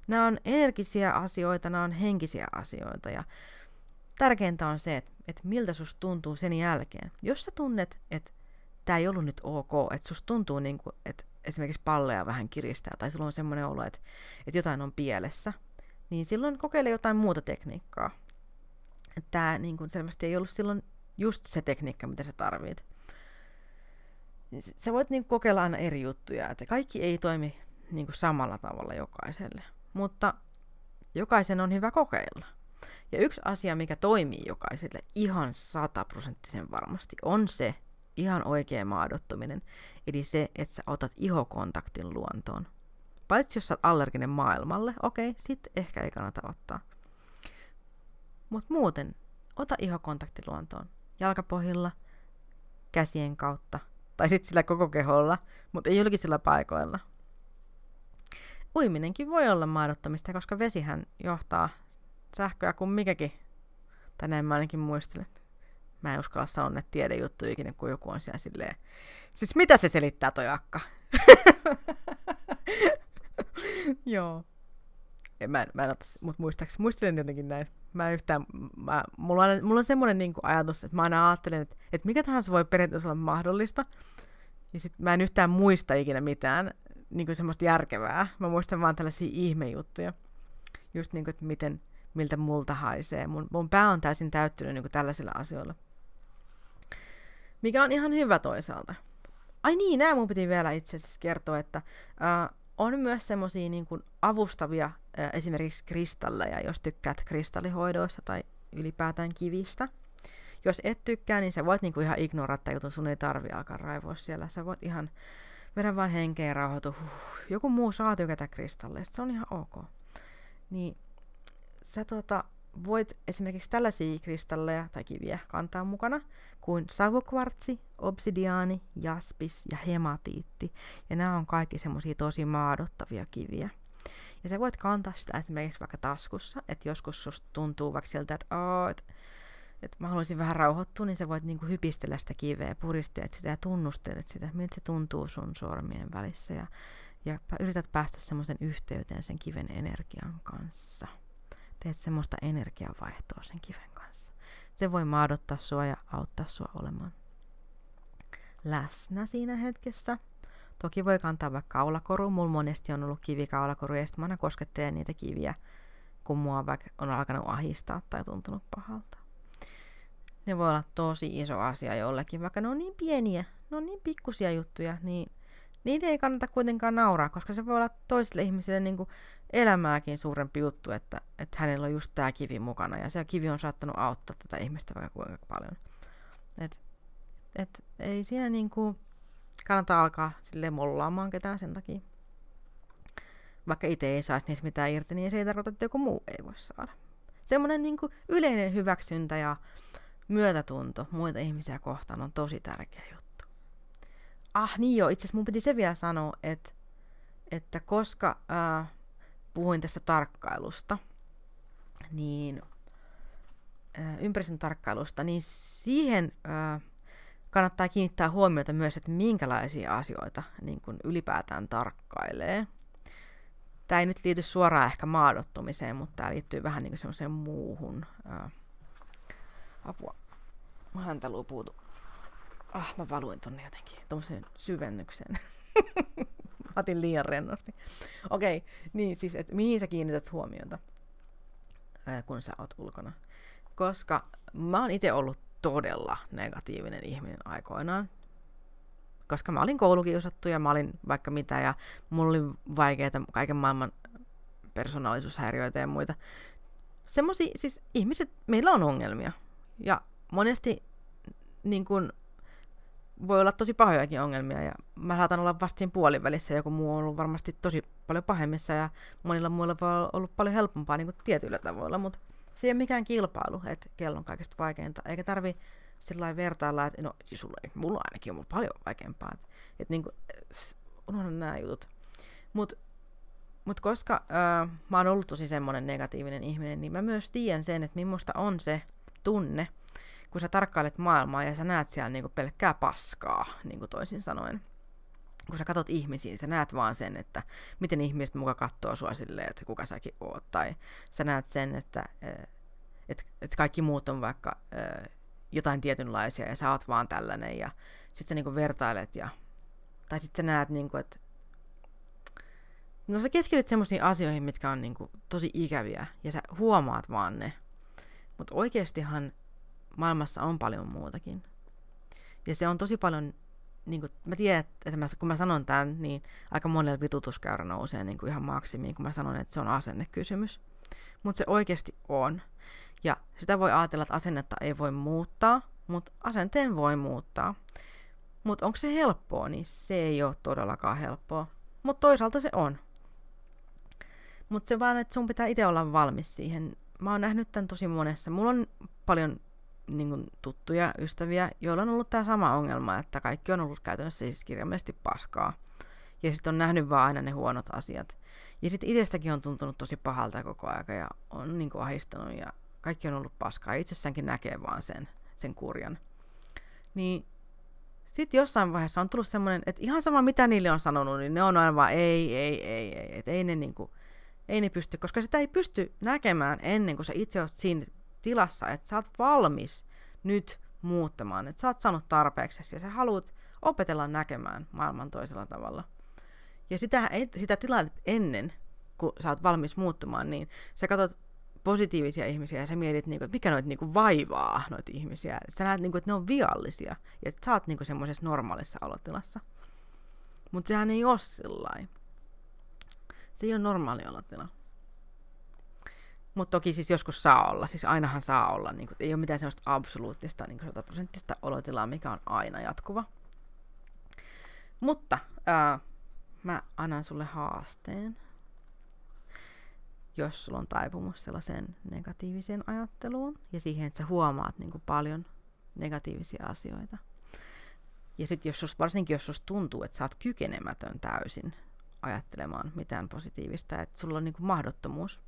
Nämä on energisiä asioita, nämä on henkisiä asioita, ja tärkeintä on se, että, että miltä susta tuntuu sen jälkeen. Jos sä tunnet, että tämä ei ollut nyt ok, että susta tuntuu niin kuin, että esimerkiksi palleja vähän kiristää tai sulla on semmoinen olo, että, että jotain on pielessä, niin silloin kokeile jotain muuta tekniikkaa. Tämä niin kuin selvästi ei ollut silloin just se tekniikka, mitä sä tarvit. Niin sä voit niin kokeilla aina eri juttuja, että kaikki ei toimi niin kuin samalla tavalla jokaiselle, mutta jokaisen on hyvä kokeilla. Ja yksi asia, mikä toimii jokaiselle ihan sataprosenttisen varmasti, on se, ihan oikea maadottuminen, eli se, että sä otat ihokontaktin luontoon. Paitsi jos sä oot allerginen maailmalle, okei, okay, sit ehkä ei kannata ottaa. Mutta muuten, ota ihokontakti luontoon. Jalkapohjilla, käsien kautta, tai sitten sillä koko keholla, mutta ei julkisilla paikoilla. Uiminenkin voi olla maadottamista, koska vesihän johtaa sähköä kuin mikäkin Tai näin mä ainakin muistelen. Mä en uskalla sanoa näitä tiedejuttuja ikinä, kun joku on siellä silleen, siis mitä se selittää toi akka? [laughs] Joo. En, mä, mä en otas, mutta muistaakseni, muistelen jotenkin näin. Mä yhtään, mä, mulla, on, mulla on semmoinen niin ajatus, että mä aina ajattelen, että, että mikä tahansa voi periaatteessa olla mahdollista. Ja sit mä en yhtään muista ikinä mitään niin kuin semmoista järkevää. Mä muistan vaan tällaisia ihmejuttuja. Just niin kuin, että miten, miltä multa haisee. Mun, mun pää on täysin täyttynyt niin kuin tällaisilla asioilla. Mikä on ihan hyvä toisaalta. Ai niin, nämä mun piti vielä itse asiassa kertoa, että äh, on myös semmoisia niin kuin avustavia äh, esimerkiksi kristalleja, jos tykkäät kristallihoidoista tai ylipäätään kivistä. Jos et tykkää, niin sä voit niinku ihan ignorata jutun, sun ei tarvi alkaa raivoa siellä. Sä voit ihan vedä vaan henkeä ja rauhoitu. Huh. Joku muu saa tykätä kristalleista, se on ihan ok. Niin sä tota, voit esimerkiksi tällaisia kristalleja tai kiviä kantaa mukana kuin savukvartsi, obsidiaani, jaspis ja hematiitti. Ja nämä on kaikki semmoisia tosi maadottavia kiviä. Ja sä voit kantaa sitä esimerkiksi vaikka taskussa, että joskus susta tuntuu vaikka siltä, että, että, että mä haluaisin vähän rauhoittua, niin sä voit niinku hypistellä sitä kiveä, puristelet sitä ja tunnustelet sitä, miltä se tuntuu sun sormien välissä. Ja, ja yrität päästä semmoisen yhteyteen sen kiven energian kanssa teet semmoista energiavaihtoa sen kiven kanssa. Se voi maadottaa sua ja auttaa sua olemaan läsnä siinä hetkessä. Toki voi kantaa vaikka kaulakoru. Mulla monesti on ollut kivikaulakoru ja sitten mä aina koskettelen niitä kiviä, kun mua vaikka on alkanut ahistaa tai tuntunut pahalta. Ne voi olla tosi iso asia jollekin, vaikka ne on niin pieniä, ne on niin pikkusia juttuja, niin niitä ei kannata kuitenkaan nauraa, koska se voi olla toisille ihmisille niin kuin elämääkin suurempi juttu, että, että hänellä on just tämä kivi mukana ja se kivi on saattanut auttaa tätä ihmistä vaikka kuinka paljon. Et, et, ei siinä niinku kannata alkaa sille mollaamaan ketään sen takia. Vaikka itse ei saisi niistä mitään irti, niin se ei tarkoita, että joku muu ei voi saada. Semmoinen niinku yleinen hyväksyntä ja myötätunto muita ihmisiä kohtaan on tosi tärkeä juttu. Ah niin joo, itse asiassa mun piti se vielä sanoa, että, että koska äh, puhuin tästä tarkkailusta, niin ympäristön tarkkailusta, niin siihen kannattaa kiinnittää huomiota myös, että minkälaisia asioita niin kuin ylipäätään tarkkailee. Tämä ei nyt liity suoraan ehkä maadottumiseen, mutta tämä liittyy vähän niin semmoiseen muuhun. Apua. Häntä puutu. Ah, mä valuin tonne jotenkin, tuommoiseen syvennykseen. [laughs] otin liian rennosti. Okei, okay, niin siis, että mihin sä kiinnität huomiota, ää, kun sä oot ulkona. Koska mä oon itse ollut todella negatiivinen ihminen aikoinaan. Koska mä olin koulukiusattu ja mä olin vaikka mitä ja mulla oli vaikeita kaiken maailman persoonallisuushäiriöitä ja muita. Semmoisia, siis ihmiset, meillä on ongelmia. Ja monesti niin kun, voi olla tosi pahojakin ongelmia ja mä saatan olla vasta siinä puolivälissä, joku muu on ollut varmasti tosi paljon pahemmissa ja monilla muilla voi olla ollut paljon helpompaa niin kuin tietyillä tavoilla, mutta se ei ole mikään kilpailu, että kello on kaikista vaikeinta, eikä tarvi sillä vertailla, että no siis sulla mulla ainakin on paljon vaikeampaa, että, että niin kuin, unohdan nämä jutut. Mutta mut koska äh, mä oon ollut tosi semmoinen negatiivinen ihminen, niin mä myös tiedän sen, että millaista on se tunne, kun sä tarkkailet maailmaa ja sä näet siellä niinku pelkkää paskaa, niin kuin toisin sanoen. Kun sä katot ihmisiä, niin sä näet vaan sen, että miten ihmiset muka katsoo sua silleen, että kuka säkin oot. Tai sä näet sen, että et, et kaikki muut on vaikka jotain tietynlaisia ja sä oot vaan tällainen. Ja sit sä niinku vertailet ja... Tai sit sä näet niinku, että No sä keskityt semmoisiin asioihin, mitkä on niinku tosi ikäviä, ja sä huomaat vaan ne. Mutta oikeastihan maailmassa on paljon muutakin. Ja se on tosi paljon, niin kuin, mä tiedän, että mä, kun mä sanon tämän, niin aika monella vitutuskäyrä nousee niin kuin ihan maksimiin, kun mä sanon, että se on asennekysymys. Mutta se oikeasti on. Ja sitä voi ajatella, että asennetta ei voi muuttaa, mutta asenteen voi muuttaa. Mutta onko se helppoa, niin se ei ole todellakaan helppoa. Mutta toisaalta se on. Mutta se vaan, että sun pitää itse olla valmis siihen. Mä oon nähnyt tämän tosi monessa. Mulla on paljon niin kuin, tuttuja ystäviä, joilla on ollut tämä sama ongelma, että kaikki on ollut käytännössä siis kirjaimellisesti paskaa. Ja sitten on nähnyt vaan aina ne huonot asiat. Ja sitten itsestäkin on tuntunut tosi pahalta koko aika ja on niin kuin, ahistanut ja kaikki on ollut paskaa, itsessäänkin näkee vaan sen, sen kurjan. Niin sitten jossain vaiheessa on tullut semmoinen, että ihan sama mitä niille on sanonut, niin ne on aina vaan ei, ei, ei, ei, että ei ne niinku, ei ne pysty, koska sitä ei pysty näkemään ennen kuin sä itse oot siinä tilassa, että sä oot valmis nyt muuttamaan, että sä oot saanut tarpeeksi ja sä haluat opetella näkemään maailman toisella tavalla. Ja sitä, sitä tilaa ennen, kun sä oot valmis muuttumaan, niin sä katsot positiivisia ihmisiä ja sä mietit, niin kuin, että mikä noita niin kuin, vaivaa noita ihmisiä. Sä näet, niin kuin, että ne on viallisia ja että sä oot niin semmoisessa normaalissa olotilassa. Mutta sehän ei ole sillä Se ei ole normaali olotila. Mutta toki siis joskus saa olla, siis ainahan saa olla, niin kuin, ei ole mitään semmoista absoluuttista niin 100 prosenttista olotilaa, mikä on aina jatkuva. Mutta ää, mä annan sulle haasteen jos sulla on taipumus sellaiseen negatiiviseen ajatteluun ja siihen, että sä huomaat niin paljon negatiivisia asioita. Ja sitten jos sus, varsinkin jos susta tuntuu, että sä oot kykenemätön täysin ajattelemaan mitään positiivista, että sulla on niin mahdottomuus,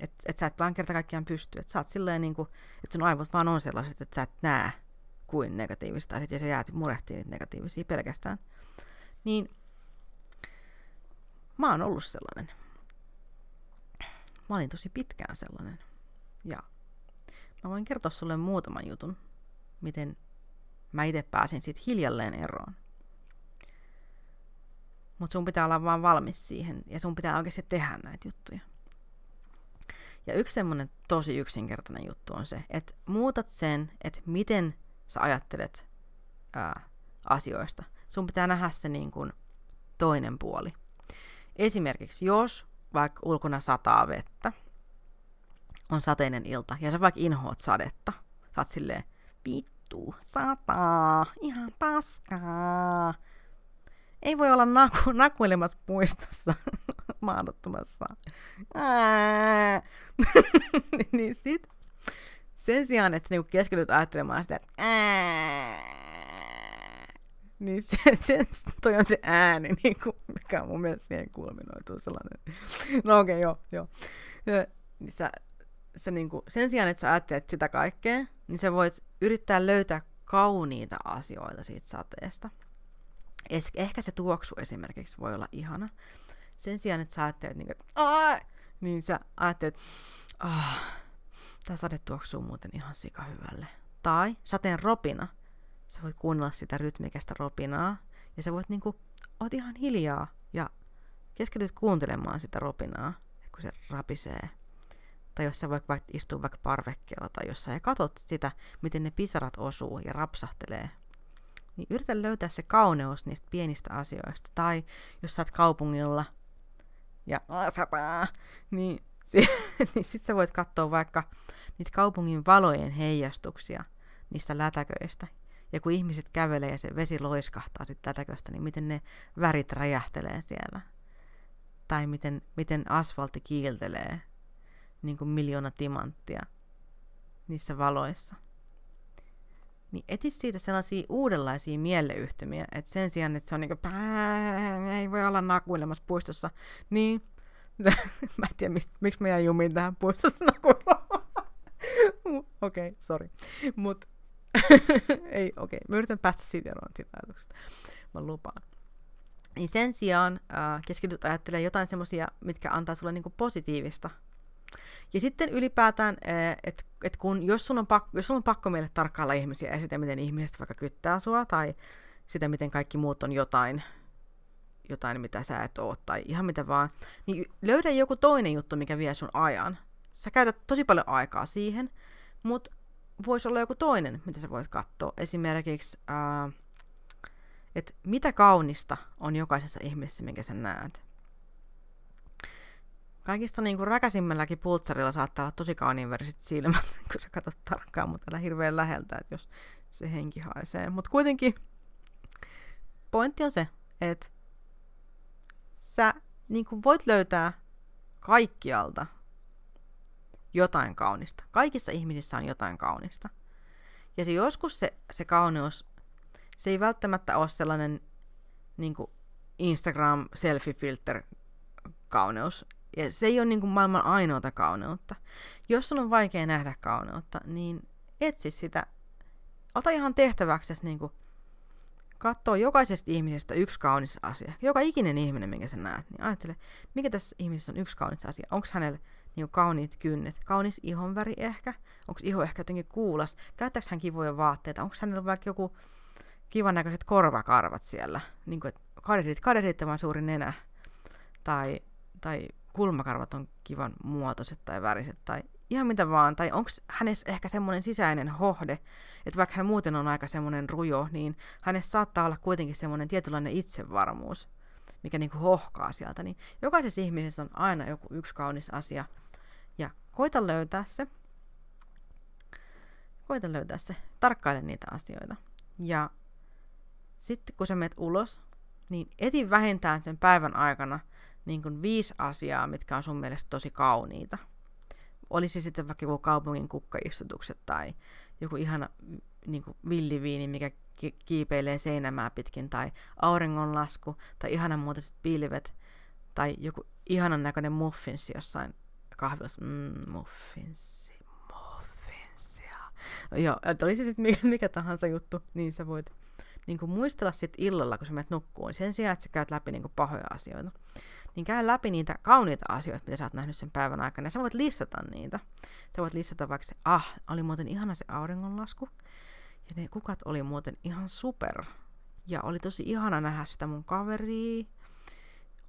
että et sä et vaan kerta kaikkiaan pysty, että sä oot silleen niin kuin, että sun aivot vaan on sellaiset, että sä et näe kuin negatiivista ja sä jäät murehtiin niitä negatiivisia pelkästään, niin mä oon ollut sellainen mä olin tosi pitkään sellainen. Ja mä voin kertoa sulle muutaman jutun, miten mä itse pääsin siitä hiljalleen eroon. Mutta sun pitää olla vaan valmis siihen ja sun pitää oikeasti tehdä näitä juttuja. Ja yksi semmonen tosi yksinkertainen juttu on se, että muutat sen, että miten sä ajattelet ää, asioista. Sun pitää nähdä se niin kuin toinen puoli. Esimerkiksi jos vaikka ulkona sataa vettä, on sateinen ilta, ja sä vaikka inhoat sadetta, sä oot silleen, vittu, sataa, ihan paskaa. Ei voi olla naku, nakuilemassa puistossa [laughs] maadottumassa. [laughs] niin sit, sen sijaan, että niinku keskityt ajattelemaan sitä, että niin se, se, toi on se ääni, [laughs] niin kuin, mikä mun mielestä siihen kulminoituu sellainen. No okei, okay, joo, joo. Niin sä, sä niin kuin, sen sijaan, että sä ajattelet sitä kaikkea, niin sä voit yrittää löytää kauniita asioita siitä sateesta. Ehkä se tuoksu esimerkiksi voi olla ihana. Sen sijaan, että sä ajattelet, niin, kuin, niin sä ajattelet, että tämä sade tuoksuu muuten ihan sika hyvälle. Tai sateen ropina – sä voit kuunnella sitä rytmikästä ropinaa, ja sä voit niinku, oot ihan hiljaa, ja keskityt kuuntelemaan sitä ropinaa, kun se rapisee. Tai jos sä voit vaikka istua vaikka parvekkeella tai jossain ja katot sitä, miten ne pisarat osuu ja rapsahtelee, niin yritä löytää se kauneus niistä pienistä asioista. Tai jos sä oot kaupungilla ja sataa, niin, [laughs] niin sit sä voit katsoa vaikka niitä kaupungin valojen heijastuksia niistä lätäköistä ja kun ihmiset kävelee ja se vesi loiskahtaa sitten tätäköstä, niin miten ne värit räjähtelee siellä. Tai miten, miten asfaltti kiiltelee niin kuin miljoona timanttia niissä valoissa. Niin etit siitä sellaisia uudenlaisia mieleyhtymiä, että sen sijaan, että se on niin kuin, ei voi olla nakuilemassa puistossa, niin [laughs] mä en tiedä, miksi, miksi mä jäin jumiin tähän puistossa nakuilemaan. [laughs] Okei, okay, sorry. Mutta [laughs] ei, okei. Okay. Mä yritän päästä siitä eroon siitä ajatuksesta. Mä lupaan. Niin sen sijaan äh, keskityt ajattelemaan jotain semmoisia, mitkä antaa sulle niinku positiivista. Ja sitten ylipäätään, äh, että et kun, jos sun, on pakko, jos sun on pakko meille tarkkailla ihmisiä ja sitä, miten ihmiset vaikka kyttää sua, tai sitä, miten kaikki muut on jotain, jotain, mitä sä et oo, tai ihan mitä vaan, niin löydä joku toinen juttu, mikä vie sun ajan. Sä käytät tosi paljon aikaa siihen, mutta voisi olla joku toinen, mitä sä voit katsoa. Esimerkiksi, että mitä kaunista on jokaisessa ihmisessä, minkä sä näet. Kaikista niin kuin räkäsimmälläkin pultsarilla saattaa olla tosi kauniin väriset silmät, [laughs] kun sä katsot tarkkaan, mutta älä hirveän läheltä, että jos se henki haisee. Mutta kuitenkin pointti on se, että sä niin kuin voit löytää kaikkialta jotain kaunista. Kaikissa ihmisissä on jotain kaunista. Ja se joskus se, se kauneus, se ei välttämättä ole sellainen niin Instagram selfie filter kauneus. Ja se ei ole niin kuin maailman ainoata kauneutta. Jos sun on vaikea nähdä kauneutta, niin etsi sitä. Ota ihan tehtäväksi niin kuin katsoa jokaisesta ihmisestä yksi kaunis asia. Joka ikinen ihminen, minkä sä näet, niin ajattele, mikä tässä ihmisessä on yksi kaunis asia. Onko hänellä niin kauniit kynnet, kaunis ihonväri ehkä, onko iho ehkä jotenkin kuulas, käyttääkö hän kivoja vaatteita, onko hänellä vaikka joku kivan näköiset korvakarvat siellä, niin kuin, että kaderit, suuri nenä, tai, tai kulmakarvat on kivan muotoiset tai väriset, tai ihan mitä vaan, tai onko hänessä ehkä semmoinen sisäinen hohde, että vaikka hän muuten on aika semmoinen rujo, niin hänessä saattaa olla kuitenkin semmoinen tietynlainen itsevarmuus, mikä niinku hohkaa sieltä, niin jokaisessa ihmisessä on aina joku yksi kaunis asia, ja koita löytää se, koita löytää se, tarkkaile niitä asioita, ja sitten kun sä menet ulos, niin eti vähintään sen päivän aikana niin kuin viisi asiaa, mitkä on sun mielestä tosi kauniita. Olisi sitten vaikka joku kaupungin kukkaistutukset tai joku ihana niin kuin villiviini, mikä ki- kiipeilee seinämää pitkin, tai auringonlasku, tai ihanan muotoiset pilvet, tai joku ihanan näköinen muffinssi jossain kahvilassa. Mm, muffinssi, muffinssia. Joo, että olisi sitten mikä, mikä tahansa juttu, niin sä voit niin kuin muistella sitten illalla, kun sä menet nukkuun, sen sijaan, että sä käyt läpi niin kuin pahoja asioita, niin käy läpi niitä kauniita asioita, mitä sä oot nähnyt sen päivän aikana, ja sä voit listata niitä. Sä voit listata vaikka se, ah, oli muuten ihana se auringonlasku, ja ne kukat oli muuten ihan super. Ja oli tosi ihana nähdä sitä mun kaveria.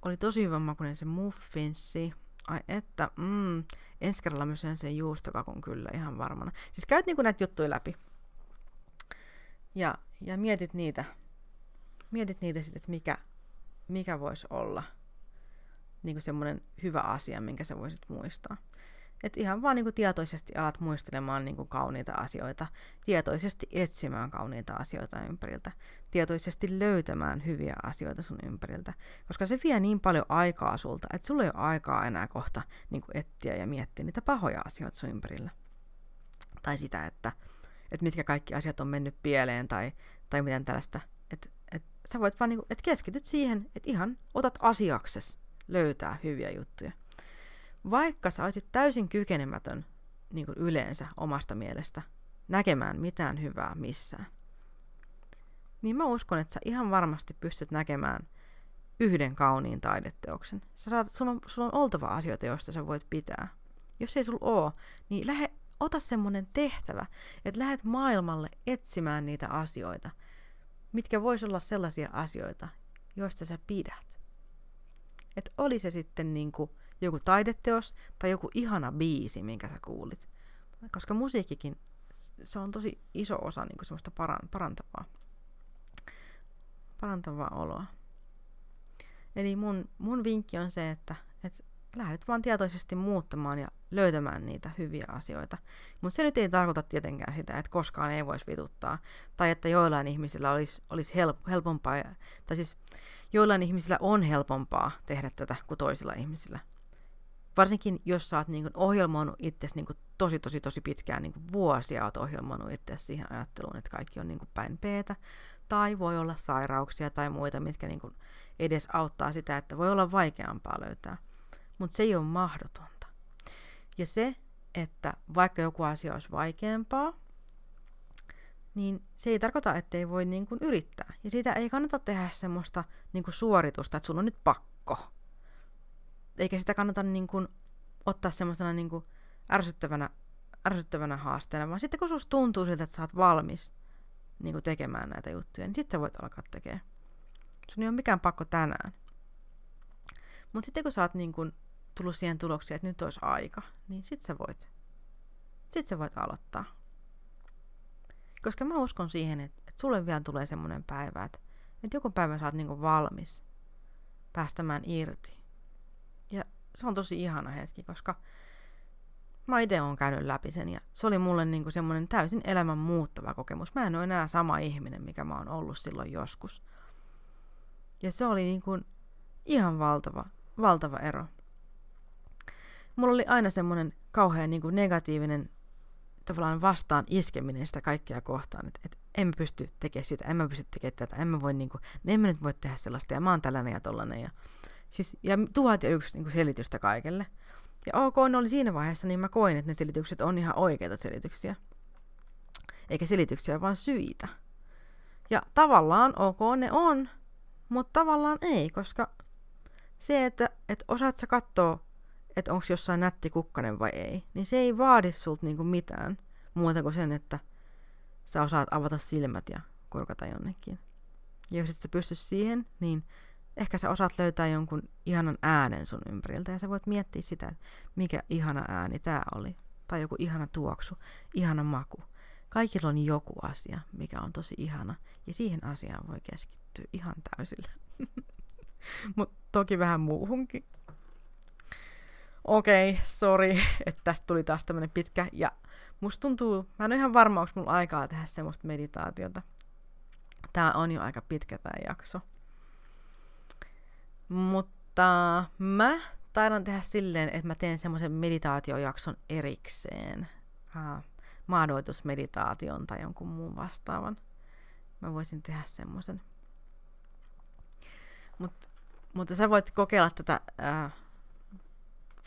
Oli tosi hyvä makuinen se muffinssi. Ai että, mm, ensi kerralla myös sen juustokakun kyllä ihan varmana. Siis käyt niinku näitä juttuja läpi. Ja, ja mietit niitä, mietit niitä sitten, että mikä, mikä voisi olla niin semmoinen hyvä asia, minkä sä voisit muistaa. Et ihan vaan niin tietoisesti alat muistelemaan niin kauniita asioita, tietoisesti etsimään kauniita asioita ympäriltä, tietoisesti löytämään hyviä asioita sun ympäriltä, koska se vie niin paljon aikaa sulta, että sulla ei ole aikaa enää kohta niin etsiä ja miettiä niitä pahoja asioita sun ympärillä. Tai sitä, että että mitkä kaikki asiat on mennyt pieleen tai, tai miten tällaista. Että et, sä voit vaan niinku, et keskityt siihen, että ihan otat asiakses löytää hyviä juttuja. Vaikka sä olisit täysin kykenemätön niin kuin yleensä omasta mielestä näkemään mitään hyvää missään, niin mä uskon, että sä ihan varmasti pystyt näkemään yhden kauniin taideteoksen. Sä saat, sulla, on, sulla on oltava asioita, joista sä voit pitää. Jos ei sulla ole, niin lähde ota semmoinen tehtävä, että lähdet maailmalle etsimään niitä asioita, mitkä vois olla sellaisia asioita, joista sä pidät. Että oli se sitten niinku joku taideteos tai joku ihana biisi, minkä sä kuulit. Koska musiikkikin, se on tosi iso osa niinku semmoista parantavaa, parantavaa oloa. Eli mun, mun vinkki on se, että, että lähdet vaan tietoisesti muuttamaan ja löytämään niitä hyviä asioita. Mutta se nyt ei tarkoita tietenkään sitä, että koskaan ei voisi vituttaa, tai että joillain ihmisillä olisi, olisi help, helpompaa, tai siis joillain ihmisillä on helpompaa tehdä tätä kuin toisilla ihmisillä. Varsinkin jos sä oot niin ohjelmoinut itsesi niin tosi, tosi, tosi pitkään, niin vuosia oot ohjelmoinut itsesi siihen ajatteluun, että kaikki on niin päin peetä, tai voi olla sairauksia tai muita, mitkä niin edes auttaa sitä, että voi olla vaikeampaa löytää mutta se ei ole mahdotonta. Ja se, että vaikka joku asia olisi vaikeampaa, niin se ei tarkoita, että ei voi niin kuin yrittää. Ja siitä ei kannata tehdä semmoista niin kuin suoritusta, että sun on nyt pakko. Eikä sitä kannata niin kuin ottaa semmoisena niin kuin ärsyttävänä, ärsyttävänä haasteena, vaan sitten kun susta tuntuu siltä, että sä oot valmis niin kuin tekemään näitä juttuja, niin sitten sä voit alkaa tekemään. Sun ei ole mikään pakko tänään. Mutta sitten kun sä oot niin kuin tullut siihen tulokseen, että nyt olisi aika, niin sit sä voit, sit sä voit aloittaa. Koska mä uskon siihen, että, että sulle vielä tulee semmoinen päivä, että, että joku päivä sä oot niinku valmis päästämään irti. Ja se on tosi ihana hetki, koska mä itse oon käynyt läpi sen ja se oli mulle niinku semmoinen täysin elämän muuttava kokemus. Mä en ole enää sama ihminen, mikä mä oon ollut silloin joskus. Ja se oli niinku ihan valtava, valtava ero mulla oli aina semmoinen kauhean niin kuin negatiivinen tavallaan vastaan iskeminen sitä kaikkea kohtaan, että, että en pysty tekemään sitä, en mä pysty tekemään tätä, en mä voi niin kuin, en mä nyt voi tehdä sellaista, ja mä oon tällainen ja tollainen, ja Siis, ja tuhat ja yksi niin kuin selitystä kaikelle. Ja ok, ne oli siinä vaiheessa, niin mä koin, että ne selitykset on ihan oikeita selityksiä. Eikä selityksiä, vaan syitä. Ja tavallaan ok, ne on, mutta tavallaan ei, koska se, että, että osaat sä katsoa, että onko jossain nätti kukkanen vai ei, niin se ei vaadi sulta niinku mitään muuta kuin sen, että sä osaat avata silmät ja korkata jonnekin. Ja jos et sä pysty siihen, niin ehkä sä osaat löytää jonkun ihanan äänen sun ympäriltä ja sä voit miettiä sitä, mikä ihana ääni tää oli. Tai joku ihana tuoksu, ihana maku. Kaikilla on joku asia, mikä on tosi ihana, ja siihen asiaan voi keskittyä ihan täysillä. [laughs] Mutta toki vähän muuhunkin. Okei, okay, sori, [laughs] että tästä tuli taas tämmönen pitkä. Ja musta tuntuu, mä en ole ihan varma, onko mulla aikaa tehdä semmoista meditaatiota. Tää on jo aika pitkä tää jakso. Mutta mä taidan tehdä silleen, että mä teen semmoisen meditaatiojakson erikseen. Uh, maadoitusmeditaation tai jonkun muun vastaavan. Mä voisin tehdä semmoisen. Mut, mutta sä voit kokeilla tätä ää,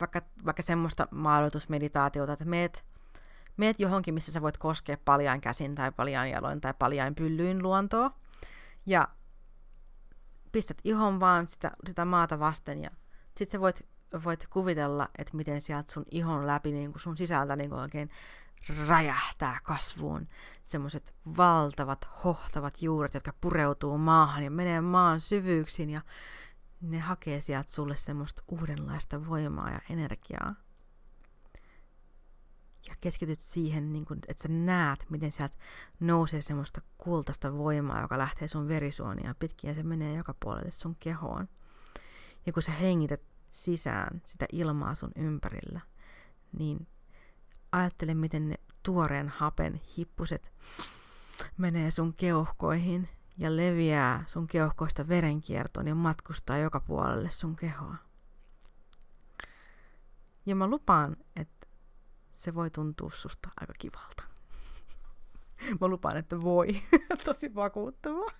vaikka, vaikka semmoista maadoitusmeditaatiota, että meet, meet johonkin, missä sä voit koskea paljain käsin tai paljain jaloin tai paljain pyllyin luontoa. Ja pistät ihon vaan sitä, sitä maata vasten ja sit sä voit, voit kuvitella, että miten sieltä sun ihon läpi, niin kuin sun sisältä niin kuin oikein räjähtää kasvuun semmoiset valtavat, hohtavat juuret, jotka pureutuu maahan ja menee maan syvyyksiin ja ne hakee sieltä sulle semmoista uudenlaista voimaa ja energiaa. Ja keskityt siihen, niin kun, että sä näet, miten sieltä nousee semmoista kultaista voimaa, joka lähtee sun verisuonia pitkin ja se menee joka puolelle sun kehoon. Ja kun sä hengität sisään sitä ilmaa sun ympärillä, niin ajattele, miten ne tuoreen hapen hippuset menee sun keuhkoihin ja leviää sun keuhkoista verenkiertoon ja matkustaa joka puolelle sun kehoa. Ja mä lupaan, että se voi tuntua susta aika kivalta. [laughs] Mä lupaan, että voi. [laughs] Tosi vakuuttavaa.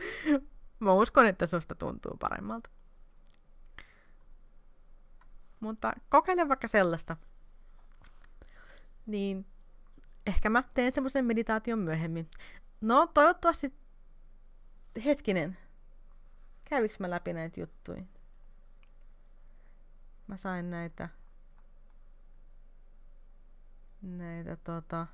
[laughs] Mä uskon, että susta tuntuu paremmalta. Mutta kokeile vaikka sellaista, niin ehkä mä teen semmoisen meditaation myöhemmin. No, toivottavasti, hetkinen, käviks mä läpi näitä juttuja? Mä sain näitä, näitä tota,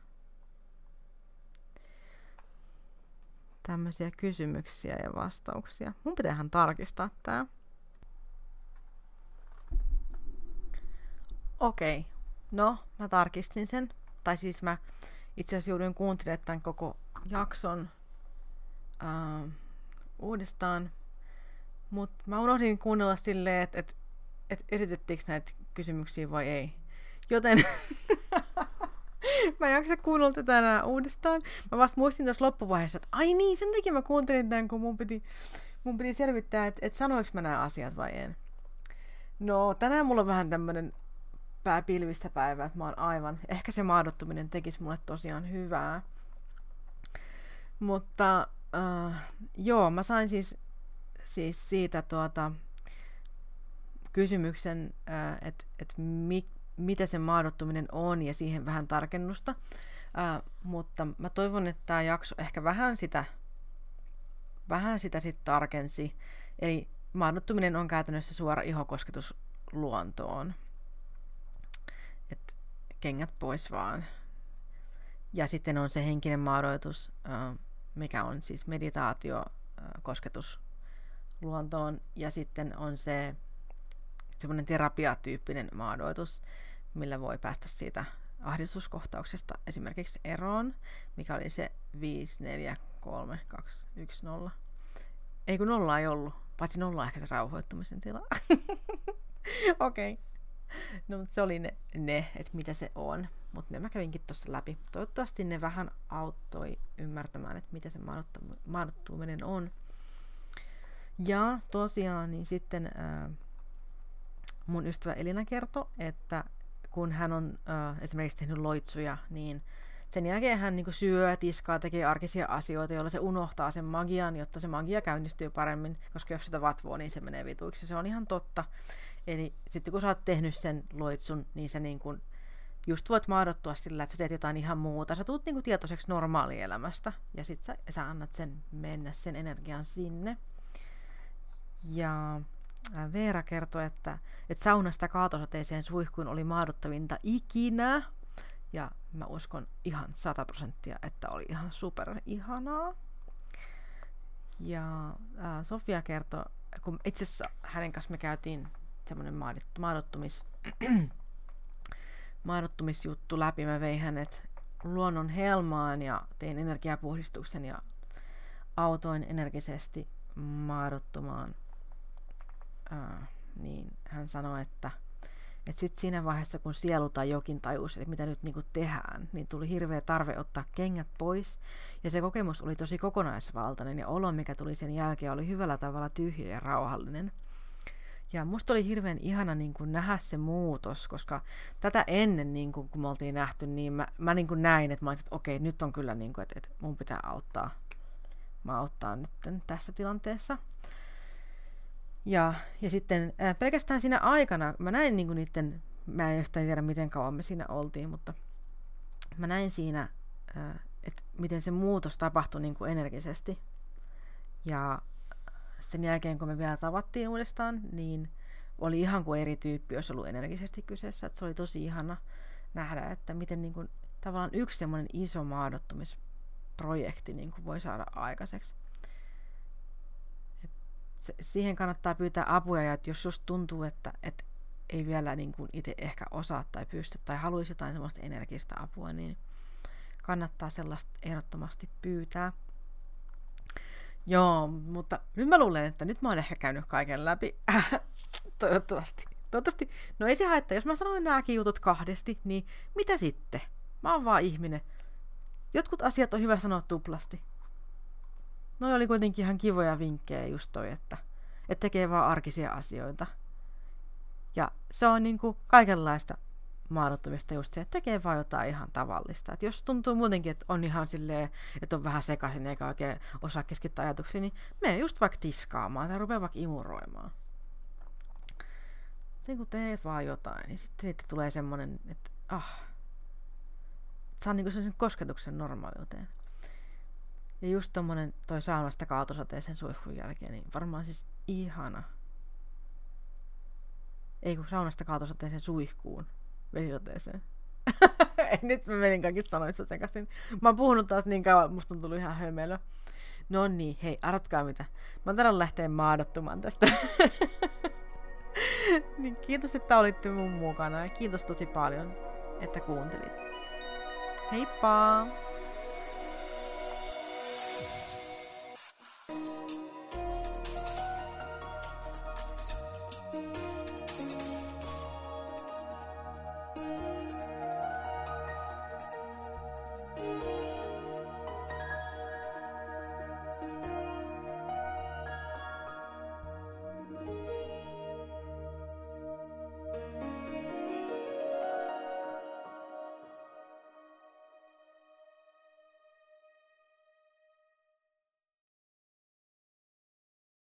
tämmöisiä kysymyksiä ja vastauksia. Mun pitäähän tarkistaa tää. Okei, okay. No, mä tarkistin sen. Tai siis mä itse asiassa jouduin kuuntelemaan tämän koko jakson uh, uudestaan. Mutta mä unohdin kuunnella silleen, että et, et esitettiinkö näitä kysymyksiä vai ei. Joten [laughs] mä en jaksa kuunnella tätä enää uudestaan. Mä vasta muistin tuossa loppuvaiheessa, että ai niin, sen takia mä kuuntelin tämän, kun mun piti, mun piti selvittää, että et sanoinko mä nämä asiat vai en. No, tänään mulla on vähän tämmönen pää pilvissä päivä, että mä oon aivan, ehkä se maadottuminen tekisi mulle tosiaan hyvää. Mutta uh, joo, mä sain siis, siis siitä tuota, kysymyksen, uh, että et mi, mitä se maadottuminen on ja siihen vähän tarkennusta. Uh, mutta mä toivon, että tämä jakso ehkä vähän sitä, vähän sitä sitten tarkensi. Eli maadottuminen on käytännössä suora ihokosketus luontoon että kengät pois vaan. Ja sitten on se henkinen maadoitus, mikä on siis meditaatio, kosketus luontoon. Ja sitten on se semmoinen terapiatyyppinen maadoitus, millä voi päästä siitä ahdistuskohtauksesta esimerkiksi eroon, mikä oli se 5, 4, 3, 2, 1, 0. Ei kun nolla ei ollut, paitsi nolla ehkä se rauhoittumisen tila. [laughs] Okei. okay. No, mutta se oli ne, ne että mitä se on. Mutta ne mä kävinkin tuossa läpi. Toivottavasti ne vähän auttoi ymmärtämään, että mitä se maadottuminen on. Ja tosiaan, niin sitten ää, mun ystävä Elina kertoi, että kun hän on ää, esimerkiksi tehnyt loitsuja, niin sen jälkeen hän niin syö, tiskaa, tekee arkisia asioita, joilla se unohtaa sen magian, jotta se magia käynnistyy paremmin, koska jos sitä vatvoo, niin se menee vituiksi. Se on ihan totta. Eli sitten kun sä oot tehnyt sen loitsun, niin se niin kuin just voit maadottua sillä, että sä teet jotain ihan muuta. Sä tuut niinku tietoiseksi normaalielämästä ja sit sä, sä annat sen mennä, sen energian sinne. Ja Veera kertoi, että, että saunasta kaatosateeseen suihkuun oli maadottavinta ikinä. Ja mä uskon ihan 100 prosenttia, että oli ihan super ihanaa. Ja ää, Sofia kertoi, kun itse asiassa hänen kanssa me käytiin semmoinen maadottumis maadottumisjuttu läpi. Mä vein hänet luonnon helmaan ja tein energiapuhdistuksen ja autoin energisesti maadottumaan. Äh, niin hän sanoi, että, että sitten siinä vaiheessa, kun sielu tai jokin tajusi, että mitä nyt niin tehdään, niin tuli hirveä tarve ottaa kengät pois. Ja se kokemus oli tosi kokonaisvaltainen ja olo, mikä tuli sen jälkeen, oli hyvällä tavalla tyhjä ja rauhallinen. Ja musta oli hirveän ihana niin kuin nähdä se muutos, koska tätä ennen, niin kuin, kun me oltiin nähty, niin mä, mä niin kuin näin, että mä olisin, että okei, nyt on kyllä, niin kuin, että, että mun pitää auttaa. Mä auttaa nyt tässä tilanteessa. Ja, ja sitten ää, pelkästään siinä aikana, mä näin niin kuin niiden, mä en yhtään tiedä miten kauan me siinä oltiin, mutta mä näin siinä, että miten se muutos tapahtui niin kuin energisesti. Ja sen jälkeen, kun me vielä tavattiin uudestaan, niin oli ihan kuin eri tyyppi olisi ollut energisesti kyseessä. Että se oli tosi ihana nähdä, että miten niin kuin, tavallaan yksi semmoinen iso maadottumisprojekti niin kuin voi saada aikaiseksi. Et se, siihen kannattaa pyytää apua, ja jos just tuntuu, että, että ei vielä niin kuin itse ehkä osaa tai pysty tai haluaisi jotain semmoista energistä apua, niin kannattaa sellaista ehdottomasti pyytää. Joo, mutta nyt mä luulen, että nyt mä oon ehkä käynyt kaiken läpi. [laughs] Toivottavasti. Toivottavasti. No ei se haittaa, jos mä sanoin nääkin jutut kahdesti, niin mitä sitten? Mä oon vaan ihminen. Jotkut asiat on hyvä sanoa tuplasti. No oli kuitenkin ihan kivoja vinkkejä just toi, että, että tekee vaan arkisia asioita. Ja se on niinku kaikenlaista mahdottomista just se, että tekee vaan jotain ihan tavallista. Et jos tuntuu muutenkin, että on ihan silleen, että on vähän sekaisin eikä oikein osaa keskittää ajatuksia, niin mene just vaikka tiskaamaan tai rupea vaikka imuroimaan. Sen kun teet vaan jotain, niin sitten siitä tulee semmoinen, että ah, saa niinku sen kosketuksen normaaliuteen. Ja just tommonen toi saunasta kaatosateisen suihkun jälkeen, niin varmaan siis ihana. Ei kun saunasta kaatosateisen suihkuun vesisateeseen. [laughs] Nyt mä menin kaikista sanoissa sekaisin. Mä oon puhunut taas niin kauan, musta on tullut ihan hömelö. No niin, hei, arvatkaa mitä. Mä oon lähteä maadottumaan tästä. [laughs] niin kiitos, että olitte mun mukana ja kiitos tosi paljon, että kuuntelit. Heippa!